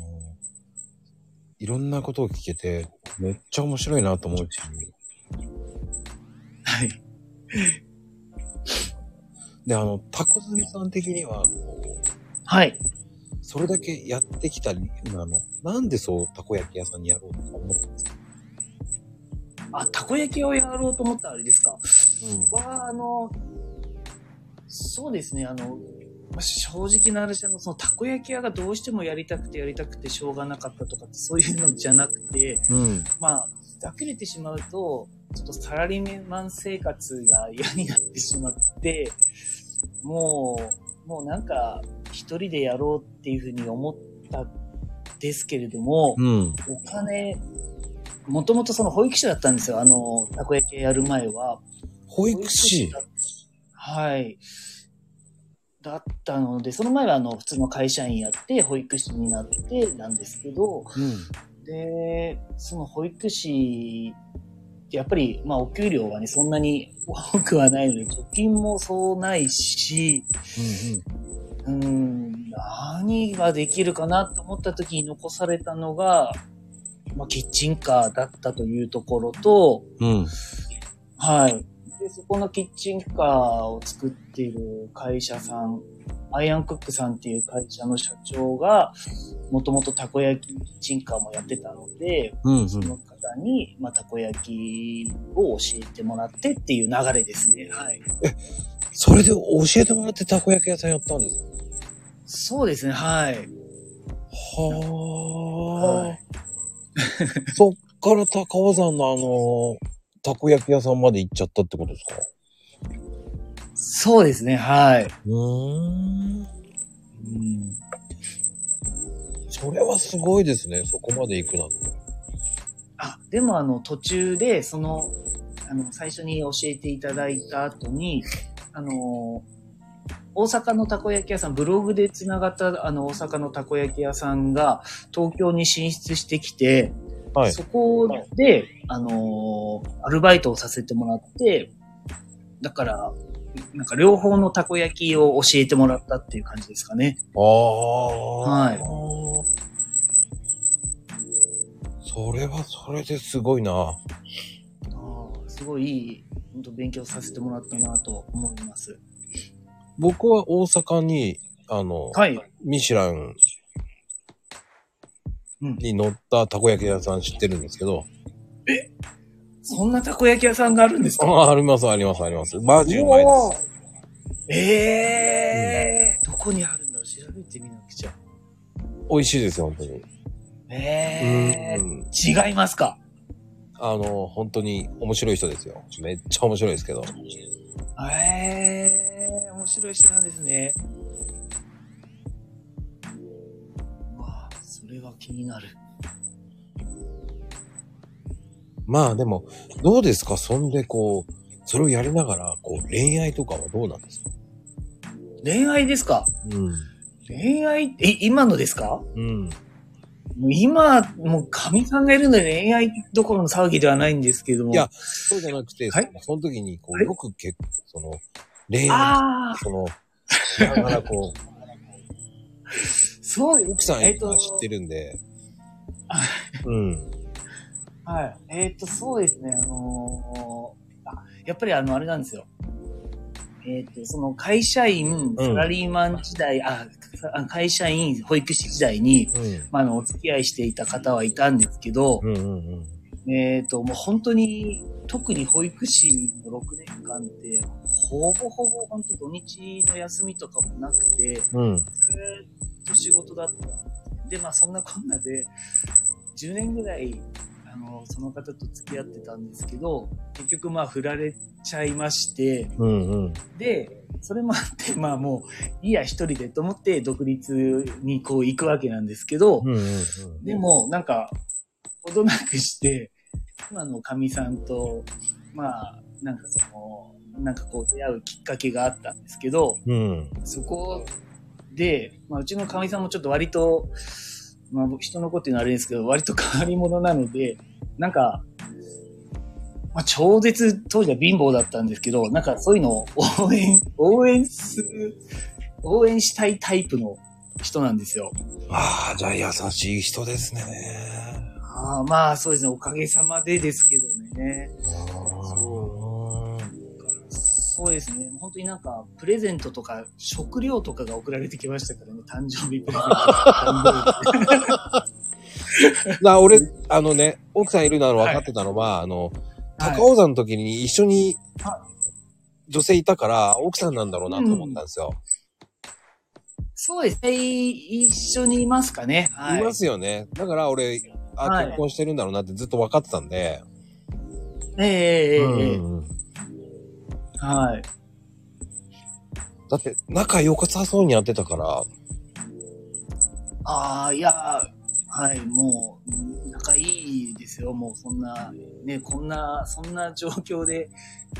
いろんなことを聞けて、めっちゃ面白いなと思うし、はい。で、あの、タコズミさん的には、はい。それだけやってきた理由なの？なんでそう、たこ焼き屋さんにやろうとか思ったんですか？あ、たこ焼きをやろうと思ったらあれですかうん。は、あの、そうですね、あの、まあ正直な話、あの、そのたこ焼き屋がどうしてもやりたくてやりたくてしょうがなかったとかってそういうのじゃなくて、うん。まあ、ざっくり言ってしまうと、ちょっとサラリーマン生活が嫌になってしまって、もう、もうなんか、一人でやろうっていうふうに思ったんですけれども、うん。お金、もともとその保育士だったんですよ、あの、たこ焼き屋やる前は。保育士？だはい。だったので、その前はあの、普通の会社員やって、保育士になってなんですけど、うん。で、その保育士やっぱり、まあお給料はね、そんなに多くはないので、貯金もそうないし、うん。うーん、何ができるかなと思った時に残されたのが、まあキッチンカーだったというところと、うん。うん。はい。で、そこのキッチンカーを作っている会社さん、アイアンクックさんっていう会社の社長が、もともとたこ焼きキッチンカーもやってたので、うん。うんその方に、まあ、たこ焼きを教えてもらってっていう流れですね。はい。それで教えてもらってたこ焼き屋さんやったんですそうですね、はい。はあ、はい そっから高尾山のあの、たこ焼き屋さんまで行っちゃったってことですか？そうですね、はい。うーん。うん、それはすごいですね。そこまで行くなんて。あ、でもあの、途中で、その、あの、最初に教えていただいた後に、あの、大阪のたこ焼き屋さん、ブログで繋がったあの大阪のたこ焼き屋さんが東京に進出してきて、はい。そこで、あのーアルバイトをさせてもらって、だから、なんか両方のたこ焼きを教えてもらったっていう感じですかね。ああ。はいそれはそれですごいな。あーすごい本当勉強させてもらったなと思います。僕は大阪に、あの、はい。ミシュランうんに乗ったたこ焼き屋さん知ってるんですけど、そんなたこ焼き屋さんがあるんですか？ああります、あります、あります。マジうまいです。ええーどこにあるんだろう？調べてみなくちゃ。美味しいですよ、本当に。ええうんー、違いますか？あの、本当に面白い人ですよ。めっちゃ面白いですけど。ええー、面白い人なんですね。うわあ、それは気になる。まあでも、どうですか？そんでこう、それをやりながら、こう、恋愛とかはどうなんですか？恋愛ですか？うん。恋愛、え、今のですか？うん。今、もう神さんがいるので恋愛どころの騒ぎではないんですけども。いや、そうじゃなくて、はいその時に、こう、はいよく結構、その、恋愛、ああ、その、しながらこう、そうです。奥さんえっと今知ってるんであ、うん。はい。えっ、と、そうですね。あのーあ、やっぱりあの、あれなんですよ。えっ、と、その会社員、サラリーマン時代、あ、あ会社員、保育士時代に、うん。まあ、あの、お付き合いしていた方はいたんですけど、うんうんうん。えっ、と、もう本当に、特に保育士の6年間って、ほぼほぼ本当土日の休みとかもなくて、うん。ずーっと仕事だったんでまあそんなこんなで、10年ぐらい、あの、その方と付き合ってたんですけど、結局まあ振られちゃいまして、うんうん。で、それもあって、まあもう、いいや一人でと思って独立にこう行くわけなんですけど、うんうんうん。でもなんか、ほどなくして、今のかみさんと、まあ、なんかその、なんかこう出会うきっかけがあったんですけど、うん。そこで、まあ、うちのかみさんもちょっと割と、まあ、人の子っていうのはあれですけど、割と変わり者なので、なんか、まあ、超絶当時は貧乏だったんですけど、なんかそういうのを応援、応援する、応援したいタイプの人なんですよ。ああ、じゃあ優しい人ですね。ああまあそうですね、おかげさまでですけどね。そそうですね、本当になんか、プレゼントとか、食料とかが送られてきましたからね、誕生日プレゼント。な、俺、あのね、奥さんいるの分かってたのは、あの、はい高尾山の時に一緒には女性いたから、奥さんなんだろうなと思ったんですよ。そうですね。一緒にいますかね。はい。いますよね。だから俺、あ、はい結婚してるんだろうなってずっと分かってたんで。ええええええうんはい。だって、仲良さそうにやってたから、ああ、いや、はい、もう、うん仲いいですよ。もうそんな、ね、こんな、そんな状況で、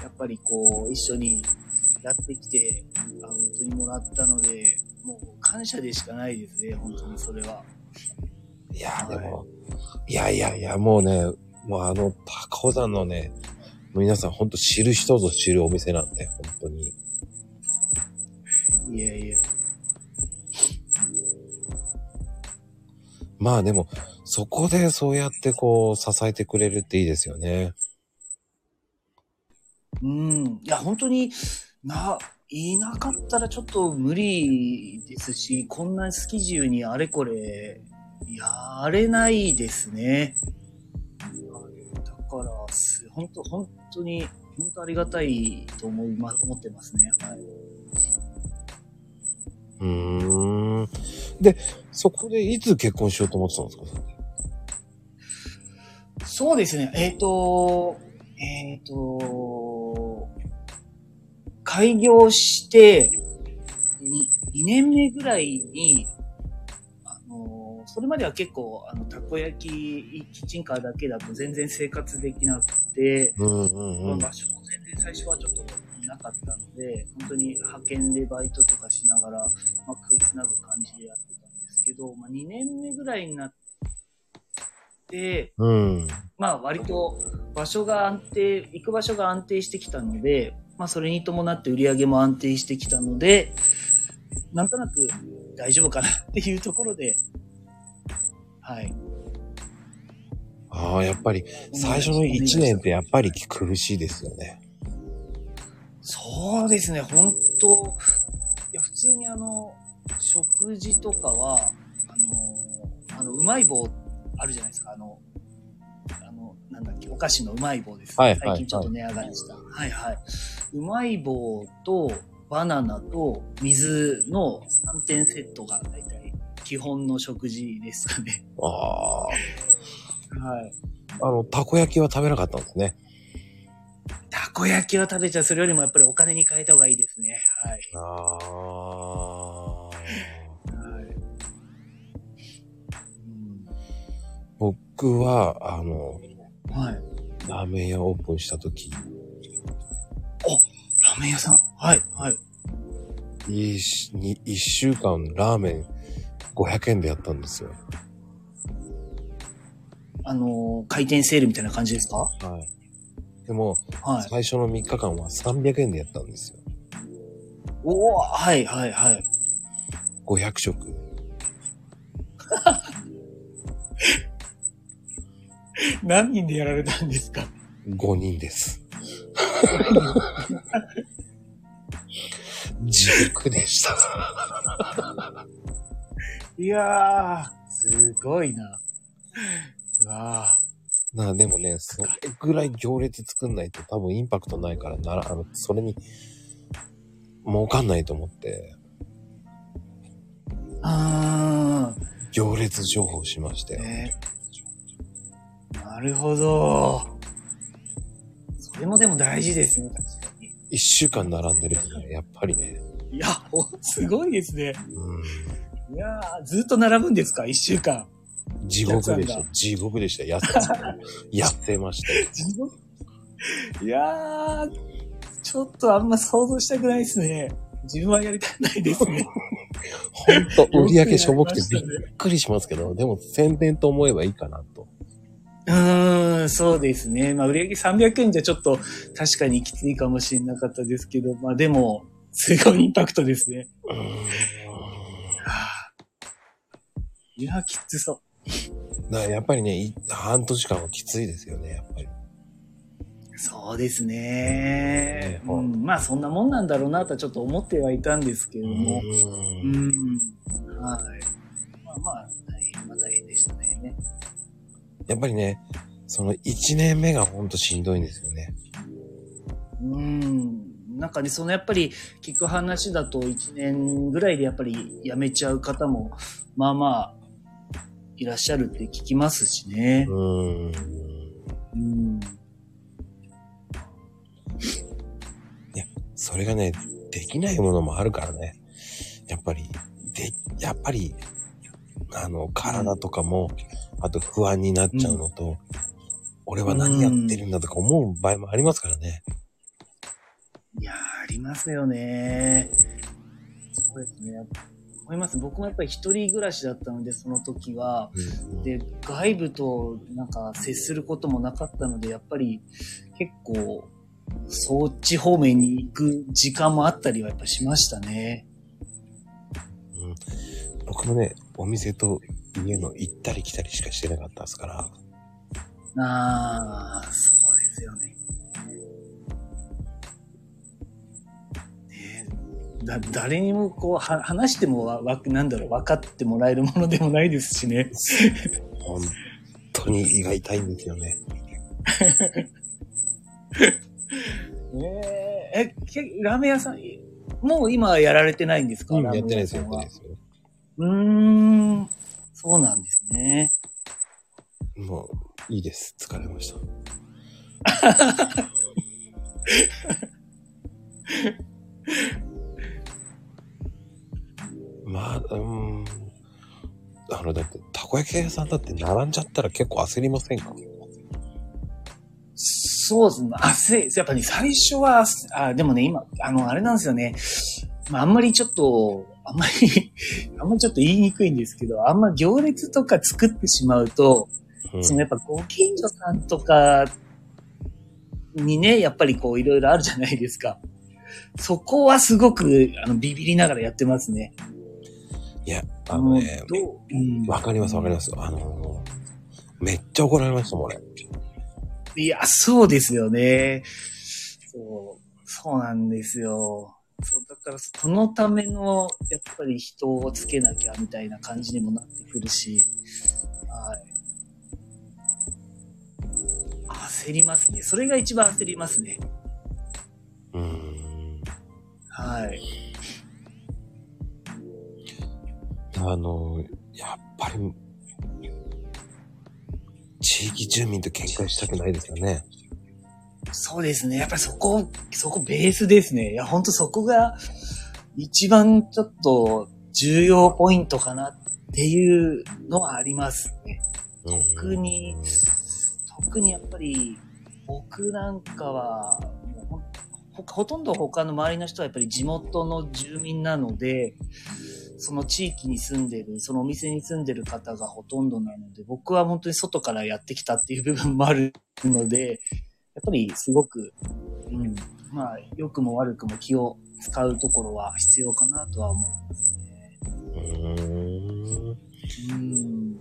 やっぱりこう、一緒にやってきて、あ本当にもらったので、もう感謝でしかないですね、本当にそれは。いや、はいでも、いやいやいや、もうね、もうあの、高尾山のね、皆さん本当知る人ぞ知るお店なんで、本当に。いやいや。まあでも、そこでそうやってこう、支えてくれるっていいですよね。うん。いや、本当にな、いなかったらちょっと無理ですし、こんなスキジュにあれこれ、やれないですね。だから、す本当、本当に、本当ありがたいと思いま、思ってますね。はい。うーん。で、そこでいつ結婚しようと思ってたんですか？そうですね。えっ、と、えっ、と、開業して、に2年目ぐらいに、それまでは結構、あの、たこ焼き、キッチンカーだけだと全然生活できなくて、うんうんうん。場所も全然最初はちょっとなかったので、本当に派遣でバイトとかしながら、まあ、食いつなぐ感じでやってたんですけど、まあ、2年目ぐらいになって、うん。まあ割と場所が安定、行く場所が安定してきたので、まあそれに伴って売り上げも安定してきたので、なんとなく大丈夫かなっていうところで、はい。ああ、やっぱり、最初の1年ってやっぱり苦しいですよね。そうですね、本当いや、普通にあの、食事とかは、あの、あの、うまい棒っあるじゃないですか、あの、あの、なんだっけ、お菓子のうまい棒です、はいはい最近ちょっと値上がりした。はいはい。うまい棒と、バナナと水の3点セットが大体基本の食事ですかね。ああ。はい。あの、たこ焼きは食べなかったんですね。たこ焼きを食べちゃう、それよりもやっぱりお金に変えた方がいいですね。はい。ああ。はい。僕は、あの、うん、はい。ラーメン屋オープンした時、ラーメン屋さん。はい、はい。一しに一週間ラーメン500円でやったんですよ。あのー、回転セールみたいな感じですか？はい。でも、はい。最初の3日間は300円でやったんですよ。おおはい、はい、はい。500食。何人でやられたんですか？5人です。地獄でした。いやー、すごいな。うわなあ、でもね、それぐらい行列作んないと多分インパクトないからなら、あの、それに、儲かんないと思って、ー。あ行列情報しましたー、よ。ね。なるほど。それもでも大事ですね、確かに。一週間並んでるとね、やっぱりね、いや、おすごいですね。ういやー、ずっと並ぶんですか？一週間。ん、地獄でした。地獄でした。やって、やってましたよ。地獄？いやー、ちょっとあんま想像したくないですね。自分はやりたくないですね。ほんと、売り上げしょぼくてびっよくやりましますけど、でも宣伝と思えばいいかなと。うーん、そうですね。まあ、売り上げ300円じゃちょっと確かにきついかもしれなかったですけど、まあでも、すごいインパクトですね。いや、きつそう。やっぱりね、い半年間はきついですよね、やっぱり。そうですね。ううんん、まあそんなもんなんだろうなとはちょっと思ってはいたんですけれども。ううんん。はい。まあまあ、大変、まあ大変でしたね。やっぱりね、その1年目がほんとしんどいんですよね。うん。なんかね、そのやっぱり聞く話だと1年ぐらいでやっぱり辞めちゃう方も、まあまあ、いらっしゃるって聞きますしねう。ーん。うん。それがね、できないものもあるからね。やっぱり、で、やっぱり、あの、体とかも、あと不安になっちゃうのと、俺は何やってるんだとか思う場合もありますからね。いやー、ありますよね。そうですね。思います。僕もやっぱり一人暮らしだったので、その時は。うんで、外部となんか接することもなかったので、やっぱり結構、そっち方面に行く時間もあったりはやっぱしましたね。うん僕もね、お店と家の行ったり来たりしかしてなかったですから、ああ、そうですよね。だ、誰にもこう、は、話してもわ、わ、なんだろう、分かってもらえるものでもないですしね。本当に胃が痛いんですよね。ええ、けラーメン屋さん、もう今はやられてないんですか、うん、やってないですよ、ですよ。うーん、そうなんですね。もう、いいです。疲れました。こ焼き屋さんだって並んじゃったら結構焦りませんか？そうですね。あ、せ、やっぱり、最初は、あ、でもね、今、あの、あれなんですよね。まあ、あんまりちょっと、あんまり、あんまりちょっと言いにくいんですけど、あんま行列とか作ってしまうと、うんそのやっぱご近所さんとかにね、やっぱりこういろいろあるじゃないですか。そこはすごくあのビビりながらやってますね。いや、あのね、どう？うんわかりますわかります。あのー、めっちゃ怒られましたもん、俺。いや、そうですよね。そう、そうなんですよ。そう、だからそのための、やっぱり人をつけなきゃみたいな感じにもなってくるし、はい。焦りますね。それが一番焦りますね。うーん。はい。あの、やっぱり、地域住民と喧嘩したくないですよね。そうですね。やっぱりそこ、そこベースですね。いや、ほんとそこが一番ちょっと重要ポイントかなっていうのはありますね。特に特にやっぱり僕なんかは、もうほほとんど他の周りの人はやっぱり地元の住民なので、その地域に住んでる、そのお店に住んでる方がほとんどなので、僕は本当に外からやってきたっていう部分もあるので、やっぱりすごく、うん、まあ、良くも悪くも気を使うところは必要かなとは思いますね。うーん。うん。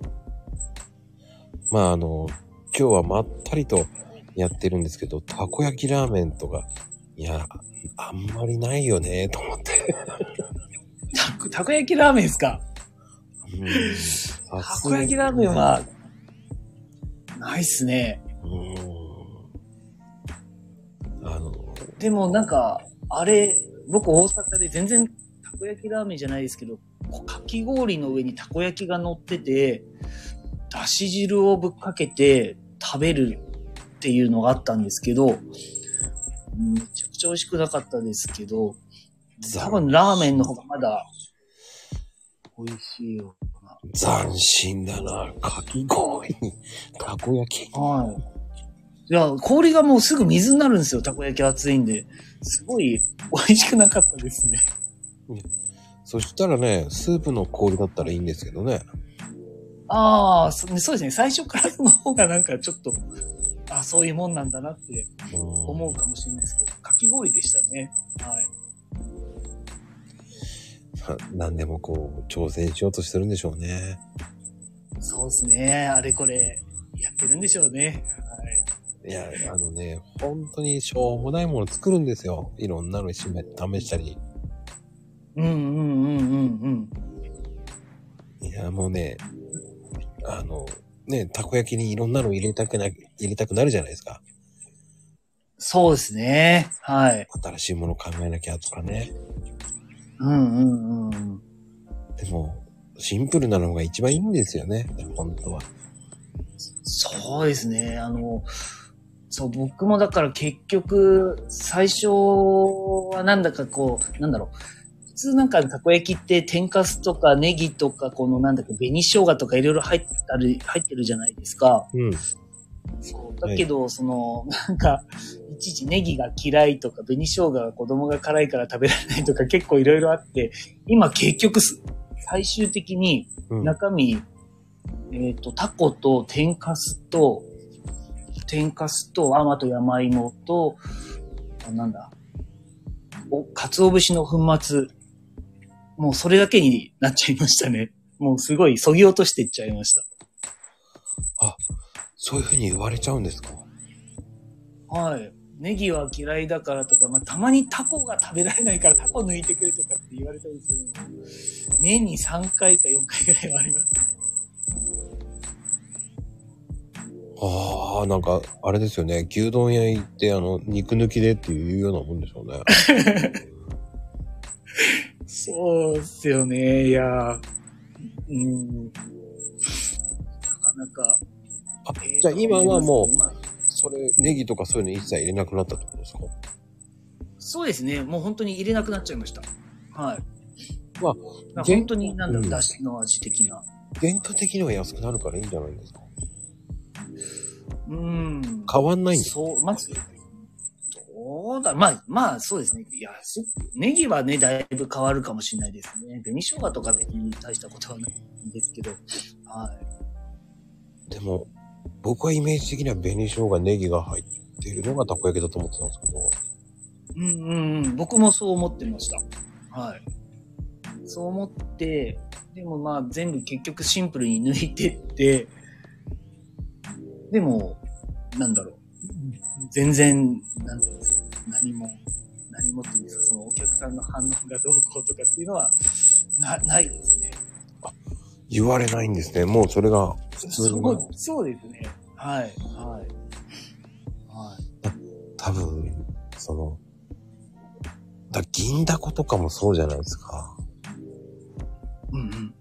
まああの、今日はまったりとやってるんですけど、たこ焼きラーメンとか、いや、あんまりないよね、と思って。たこたこ焼きラーメンですか？うんたこ焼きラーメンは、ないっすね。うん。あの、でもなんか、あれ、僕大阪で全然たこ焼きラーメンじゃないですけど、かき氷の上にたこ焼きが乗ってて、だし汁をぶっかけて食べるっていうのがあったんですけど、めちゃくちゃ美味しくなかったですけど、多分ラーメンの方がまだ美味しいよな。斬新だな。かき氷に、たこ焼き。はい。いや、氷がもうすぐ水になるんですよ。たこ焼き熱いんで。すごい美味しくなかったですね。そしたらね、スープの氷だったらいいんですけどね。ああ、そそうですね。最初からの方がなんかちょっと、あそういうもんなんだなって思うかもしれないですけど、かき氷でしたね。はい。うん。何でもこう、挑戦しようとしてるんでしょうね。そうですね。あれこれ、やってるんでしょうね。はい。いや、あのね、本当にしょうもないもの作るんですよ。いろんなの試したり。うんうんうんうんうん。いや、もうね、あの、ね、たこ焼きにいろんなの入れたくな、入れたくなるじゃないですか。そうですね。はい。新しいもの考えなきゃとかね。うんうんうん。でも、シンプルなのが一番いいんですよね。本当は。そうですね。あの、そう、僕もだから結局、最初はなんだかこう、なんだろう。普通なんかたこ焼きって天かすとかネギとかこのなんだか紅生姜とかいろいろ入ってたり、入ってるじゃないですか。うん。そう。だけど、その、なんか、いちいちネギが嫌いとか、紅生姜が子供が辛いから食べられないとか結構いろいろあって、今結局す、最終的にうん。中身、えっ、と、タコと天かすと、天かすと、あ、あと山芋と、あなんだ、お、鰹節の粉末。もうそれだけになっちゃいましたね。もうすごい、そぎ落としていっちゃいました。そういうふうに言われちゃうんですか？はい。ネギは嫌いだからとか、まあ、たまにタコが食べられないからタコ抜いてくれとかって言われたりするのも、年に3回か4回ぐらいはあります。ああ、なんか、あれですよね。牛丼屋行って、あの、肉抜きでっていうようなもんでしょうね。そうっすよね。いやーうん。なかなか。あえーじゃあ今はもう、まあそれ、ネギとかそういうの一切入れなくなったってことですか？そうですね。もう本当に入れなくなっちゃいました。はい。まあ本当になんだろう、うんだしの味的な。原価的には安くなるからいいんじゃないですか？うん。変わんないんですそう、まず、どうだ、まあ、まあ、そうですね。いや、すネギはね、だいぶ変わるかもしれないですね。紅生姜とか別に大したことはないんですけど。はい。でも、僕はイメージ的には紅生姜、ネギが入っているのがたこ焼きだと思ってたんですけど。うんうんうん。僕もそう思ってました。はい。そう思って、でもまあ全部結局シンプルに抜いてって、でも、なんだろう。全然、なんていうんですか、何も、何もっていうんですか、そのお客さんの反応がどうこうとかっていうのは、な、ないですね。言われないんですね。もうそれが普通そのう、そうですね。はい、はい。多分、その、だ銀だことかもそうじゃないですか。うんうん。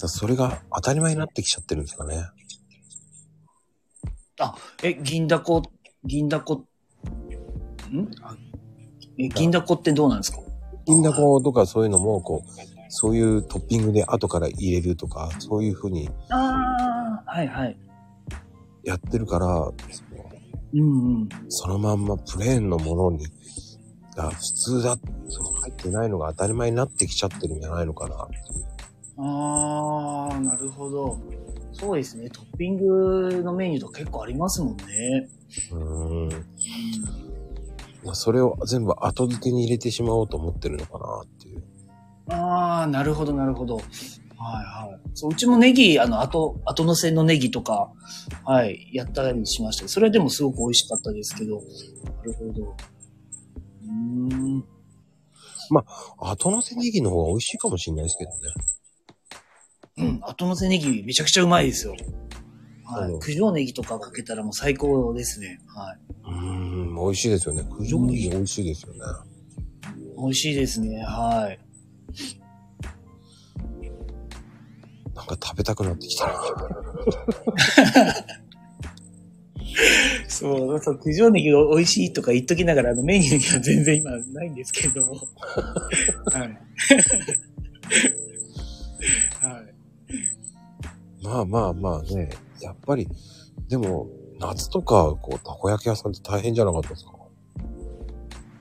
だそれが当たり前になってきちゃってるんですかね。え、銀だこ、銀だこ、ん？あえ、銀だこってどうなんですか？銀だことかそういうのも、こう、そういうトッピングで後から入れるとか、そういう風にああ、はいはい。やってるから、そのうんうん。そのまんまプレーンのものに、が普通だ、その入ってないのが当たり前になってきちゃってるんじゃないのかなっていう。ああ、なるほど。そうですね。トッピングのメニューとか結構ありますもんね。うーん。まあそれを全部後付けに入れてしまおうと思ってるのかなっ。ああ、なるほど、なるほど。はいはい。そう、うちもネギ、あの、後、後乗せのネギとか、はい、やったりしました。それでもすごく美味しかったですけど。なるほど。うーん。後乗せネギの方が美味しいかもしれないですけどね。うん、後乗せネギめちゃくちゃうまいですよ。はい。九条ネギとかかけたらもう最高ですね。はい。うーん、美味しいですよね。九条ネギ美味しいですよね。美味しいですね。はい。なんか食べたくなってきたな。そう、そう、九条ネギが美味しいとか言っときながら、あのメニューには全然今ないんですけれども。はい。はい。まあまあまあね、やっぱり、でも、夏とか、こう、たこ焼き屋さんって大変じゃなかったですか？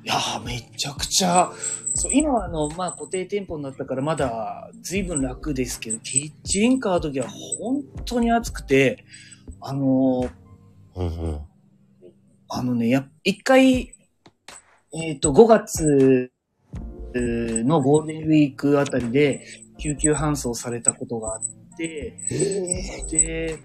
いやー、めちゃくちゃ、そう、今はあの、まあ、固定店舗になったからまだ随分楽ですけど、キッチンカーの時は本当に暑くて、あのーうんうん。あのね、やっ一回、えっ、と、5月のゴールデンウィークあたりで救急搬送されたことがあって、で、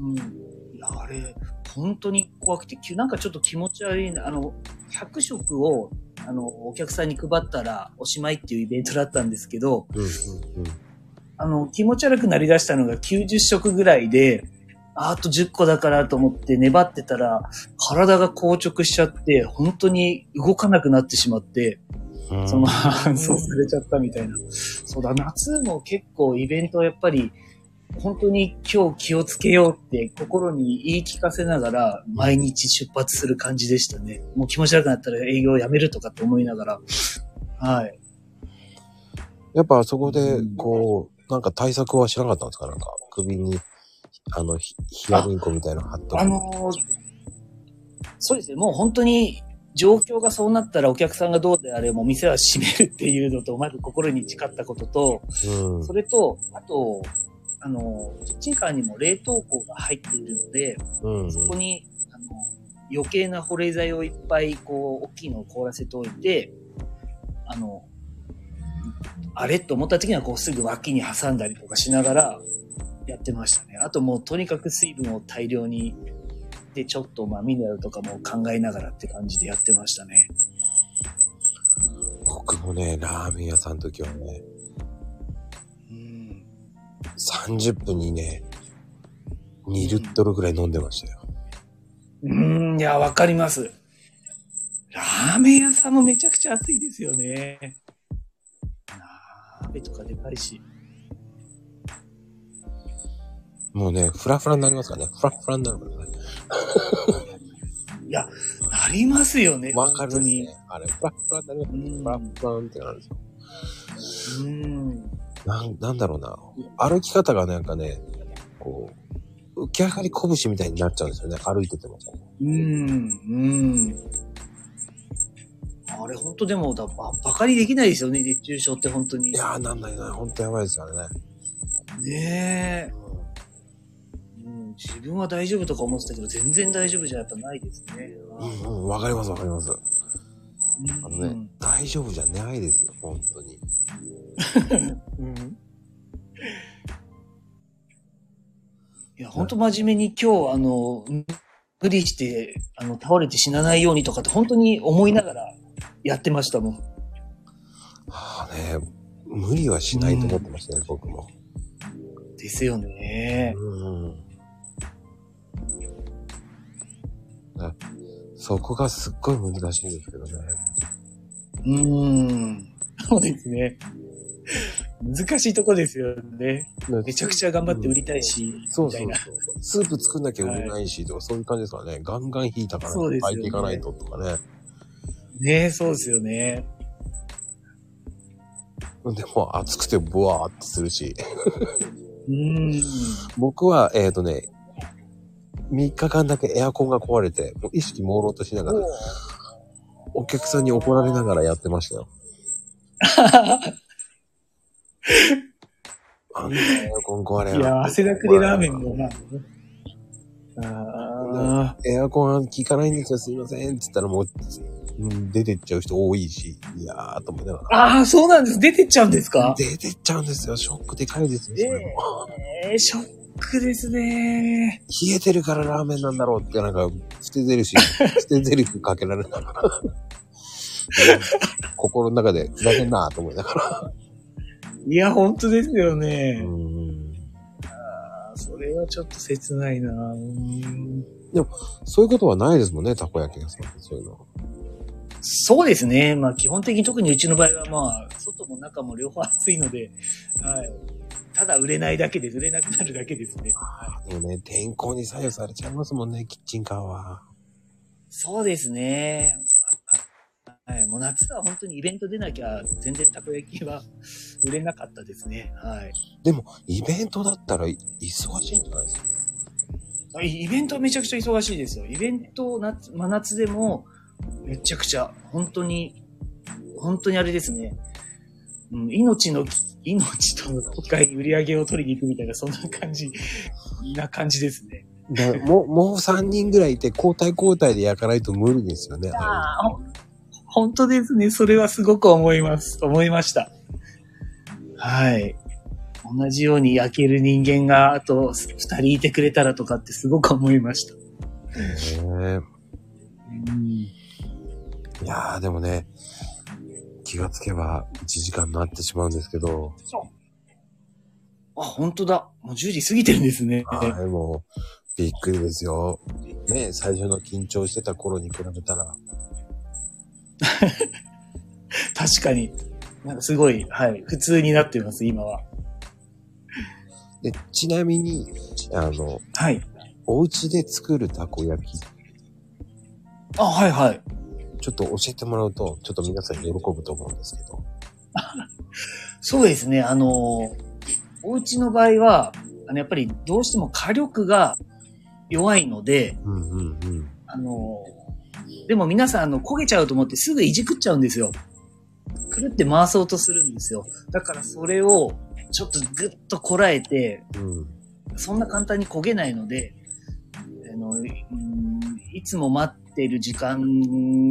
うん、いや、あれ、本当に怖くて、なんかちょっと気持ち悪いな、あの、100食を、あの、お客さんに配ったらおしまいっていうイベントだったんですけど、うんうんうん。あの、気持ち悪くなりだしたのが90食ぐらいで、ああと10個だからと思って粘ってたら、体が硬直しちゃって、本当に動かなくなってしまって、うんその搬送されちゃったみたいな。そうだ、夏も結構イベントやっぱり、本当に今日気をつけようって心に言い聞かせながら毎日出発する感じでしたね。もう気持ち悪くなったら営業やめるとかって思いながら。はい。やっぱそこで、こう、なんか対策はしなかったんですか？なんか、首に、あの、ヒヒアリンコみたいなの貼っとくあのーそうですね、もう本当に状況がそうなったらお客さんがどうであれも店は閉めるっていうのと、まず心に誓ったことと、うん。それと、あと、あの、キッチンカーにも冷凍庫が入っているので、うんうん。そこに、あの、余計な保冷剤をいっぱい、こう、大きいのを凍らせておいて、あの、あれと思った時には、こう、すぐ脇に挟んだりとかしながら、やってましたね。あともう、とにかく水分を大量に、で、ちょっと、まあ、ミネラルとかも考えながらって感じでやってましたね。僕もね、ラーメン屋さんの時はね、うん。30分にね、2リットルぐらい飲んでましたよ。うーん、いや、わかります。ラーメン屋さんもめちゃくちゃ暑いですよね。鍋とかでかいし。もうね、フラフラになりますからね。フラフラになるからね。いや、なりますよね。わかるね。あれ、フラフラになりますね。うんフラフランってなるんですよ。うん。なん、なんだろうな。歩き方がなんかね、こう、浮き上がり拳みたいになっちゃうんですよね。歩いてても。うん。うん。あれ、本当でもだ、ば、バカにできないですよね、熱中症って本当に。いやー、なんないな。ほんとやばいですからね。ねえ、うん。自分は大丈夫とか思ってたけど、全然大丈夫じゃやっぱないですね。うんうん、わかりますわかります。うんあのね、大丈夫じゃないですよ、本当に。いや、本当真面目に今日、あの、無理して、あの、倒れて死なないようにとかって本当に思いながらやってましたもん。はあね、無理はしないと思ってましたね、僕も。ですよね。うん。あそこがすっごい難しいんですけどね。うーん。そうですね。難しいとこですよね。めちゃくちゃ頑張って売りたいし、そうそうみたいな。そう。スープ作んなきゃ売れないし、とか、そういう感じですからね。ガンガン引いたからね炊いていかないととかね。ねそうですよね。でも、暑くてブワーってするし。うーん。僕は、えっ、ー、とね、3日間だけエアコンが壊れて、もう意識朦朧としながら、お客さんに怒られながらやってましたよ。あんなエアコン壊れいや、汗だくでラーメンもまあ、あエアコン効かないんですよ、すいません。つったらもう、うん出てっちゃう人多いし、いやーと思いながら。ああ、そうなんです。出てっちゃうんですか？出てっちゃうんですよ。ショックでかいですよ。それもえー、ショックですね。冷えてるからラーメンなんだろうってなんか、捨て台詞、捨て台詞かけられながら。心の中で、ふざけんなーと思いながら。いや、本当ですようね。んあーそれはちょっと切ないな。うーんそういうことはないですもんね、たこ焼き屋さんってそういうの。そうですね。まあ基本的に特にうちの場合はまあ、外も中も両方暑いので、はい。ただ売れないだけです。売れなくなるだけですね。はい。でもね、天候に左右されちゃいますもんね、キッチンカーは。そうですね。はい。もう夏は本当にイベント出なきゃ全然たこ焼きは売れなかったですね。はい。でも、イベントだったら忙しいんじゃないですか。あイイベントはめちゃくちゃ忙しいですよ。イベント、夏、真夏でも、めちゃくちゃ、本当に、本当にあれですね。うん、命の、命との戦いに売り上げを取りに行くみたいな、そんな感じ、な感じですね。もう、もう3人ぐらいいて、交代交代で焼かないと無理ですよね。ああ、ほ本当ですね。それはすごく思います。思いました。はい。同じように焼ける人間があと二人いてくれたらとかってすごく思いました。へえいやー、でもね、気がつけば1時間になってしまうんですけど、あ、本当だ。もう10時過ぎてるんですね。はい、もう、びっくりですよ。ね、最初の緊張してた頃に比べたら、確かに。なんかすごい、はい。普通になってます、今は。で、ちなみに、あの、はい。お家で作るたこ焼き、あ、はいはい。ちょっと教えてもらうと、ちょっと皆さん喜ぶと思うんですけど。そうですね。あの、お家の場合は、あの、やっぱりどうしても火力が弱いので、うんうんうん。あの、でも皆さん、あの、焦げちゃうと思ってすぐいじくっちゃうんですよ。くるって回そうとするんですよ。だからそれを、ちょっとぐっとこらえて、うん。そんな簡単に焦げないので、あの、うんいつも待ってる時間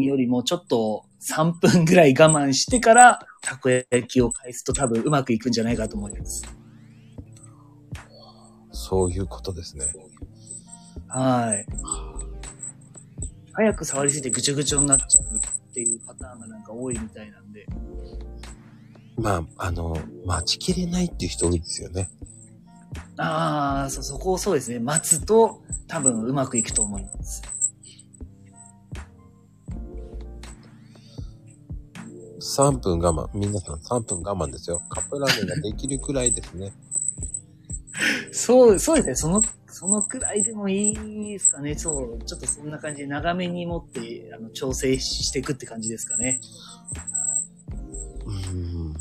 よりもちょっと3分ぐらい我慢してから、たこ焼きを返すと多分うまくいくんじゃないかと思います。そういうことですね。はい。早く触りすぎてぐちょぐちょになっちゃうっていうパターンがなんか多いみたいなんで。まあ、あの、待ちきれないっていう人多いですよね。ああ、そ、そこをそうですね。待つと多分うまくいくと思います。3分我慢。皆さん3分我慢ですよ。カップラーメンができるくらいですね。そう、そうですね。その、そのくらいでもいいですかね。そう、ちょっとそんな感じで長めに持って、あの、調整していくって感じですかね。はい。うん。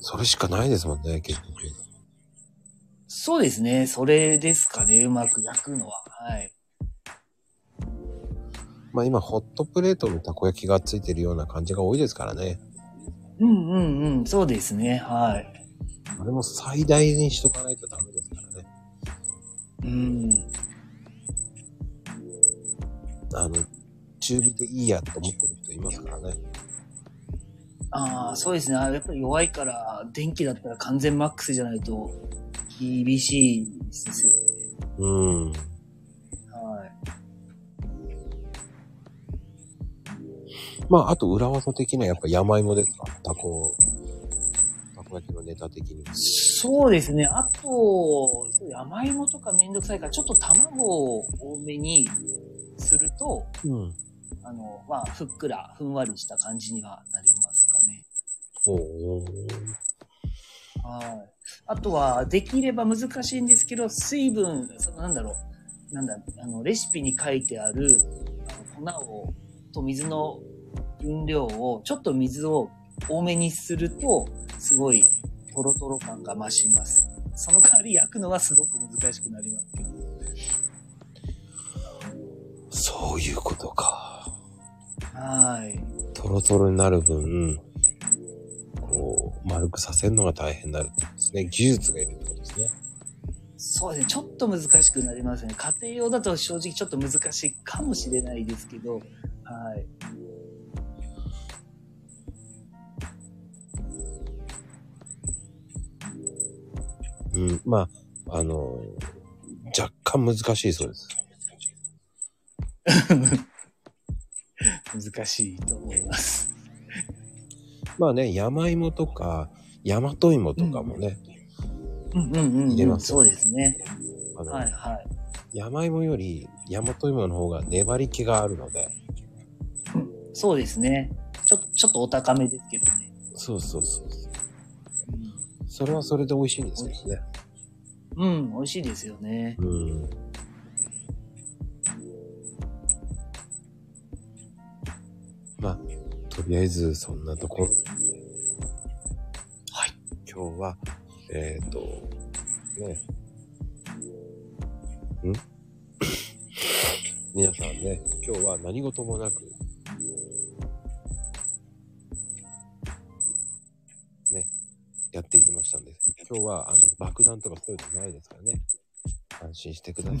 それしかないですもんね、結局。そうですね。それですかね。うまく焼くのは。はい。まあ今、ホットプレートにたこ焼きがついてるような感じが多いですからね。うんうんうん。そうですね。はい。あれも最大にしとかないとダメですからね。うん。あの、中火でいいやと思ってる人いますからね。ああ、そうですね。あやっぱり弱いから、電気だったら完全マックスじゃないと厳しいですよね。うん。はい。まあ、あと裏技的にはやっぱ山芋ですか？たこ、のネタ的に。そうですね。あと、山芋とかめんどくさいから、ちょっと卵を多めにすると、うん。あの、まあ、ふっくら、ふんわりした感じにはなりますかね。おー。はい。あとは、できれば難しいんですけど、水分、そのなんだろう、なんだ、あの、レシピに書いてある、あの粉を、と水の分量を、ちょっと水を多めにすると、すごい、トロトロ感が増します。その代わり焼くのはすごく難しくなりますけど。そういうことか。はい。トロトロになる分、こう、丸くさせるのが大変になるってことですね。技術がいるってことですね。そうですね。ちょっと難しくなりますね。家庭用だと正直ちょっと難しいかもしれないですけど、はい。うん。まあ、あの若干難しいそうです。難しいと思います。まあね、山芋とか、大和芋とかもね、うんうんうん、入れますそうですね。あの、はいはい。山芋より大和芋の方が粘り気があるので、そうですね。ちょ、ちょっとお高めですけどね。そうそうそう。それはそれで美味しいんですけどね。うん、美味しいですよね。うん。まあ、とりあえずそんなとこ。はい。今日は、えっ、ー、と、ね。ん？皆さんね、今日は何事もなく、やっていきましたんで、今日は、あの、爆弾とかそういうのないですからね。安心してください。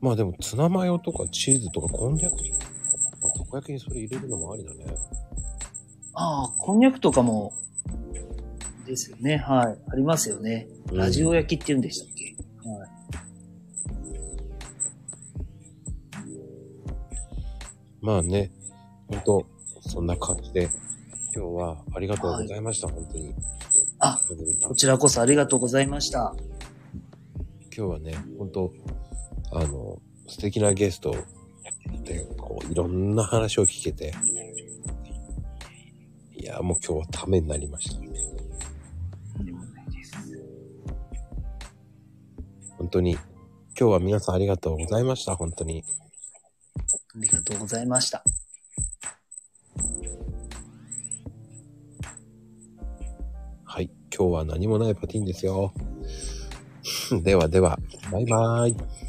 まあでも、ツナマヨとかチーズとかこんにゃく、まあ、たこ焼きにそれ入れるのもありだね。ああ、こんにゃくとかも、ですよね。はい。ありますよね。ラジオ焼きって言うんでしたっけ、はい。まあね、ほんと、そんな感じで、今日はありがとうございました、本当に。あ、こちらこそありがとうございました。今日はね、本当あの、素敵なゲストで、こう、いろんな話を聞けて、いや、もう今日はためになりました。本当に、今日は皆さんありがとうございました、本当に。ありがとうございました。はい、今日は何もないパティンですよ。ではでは、バイバーイ。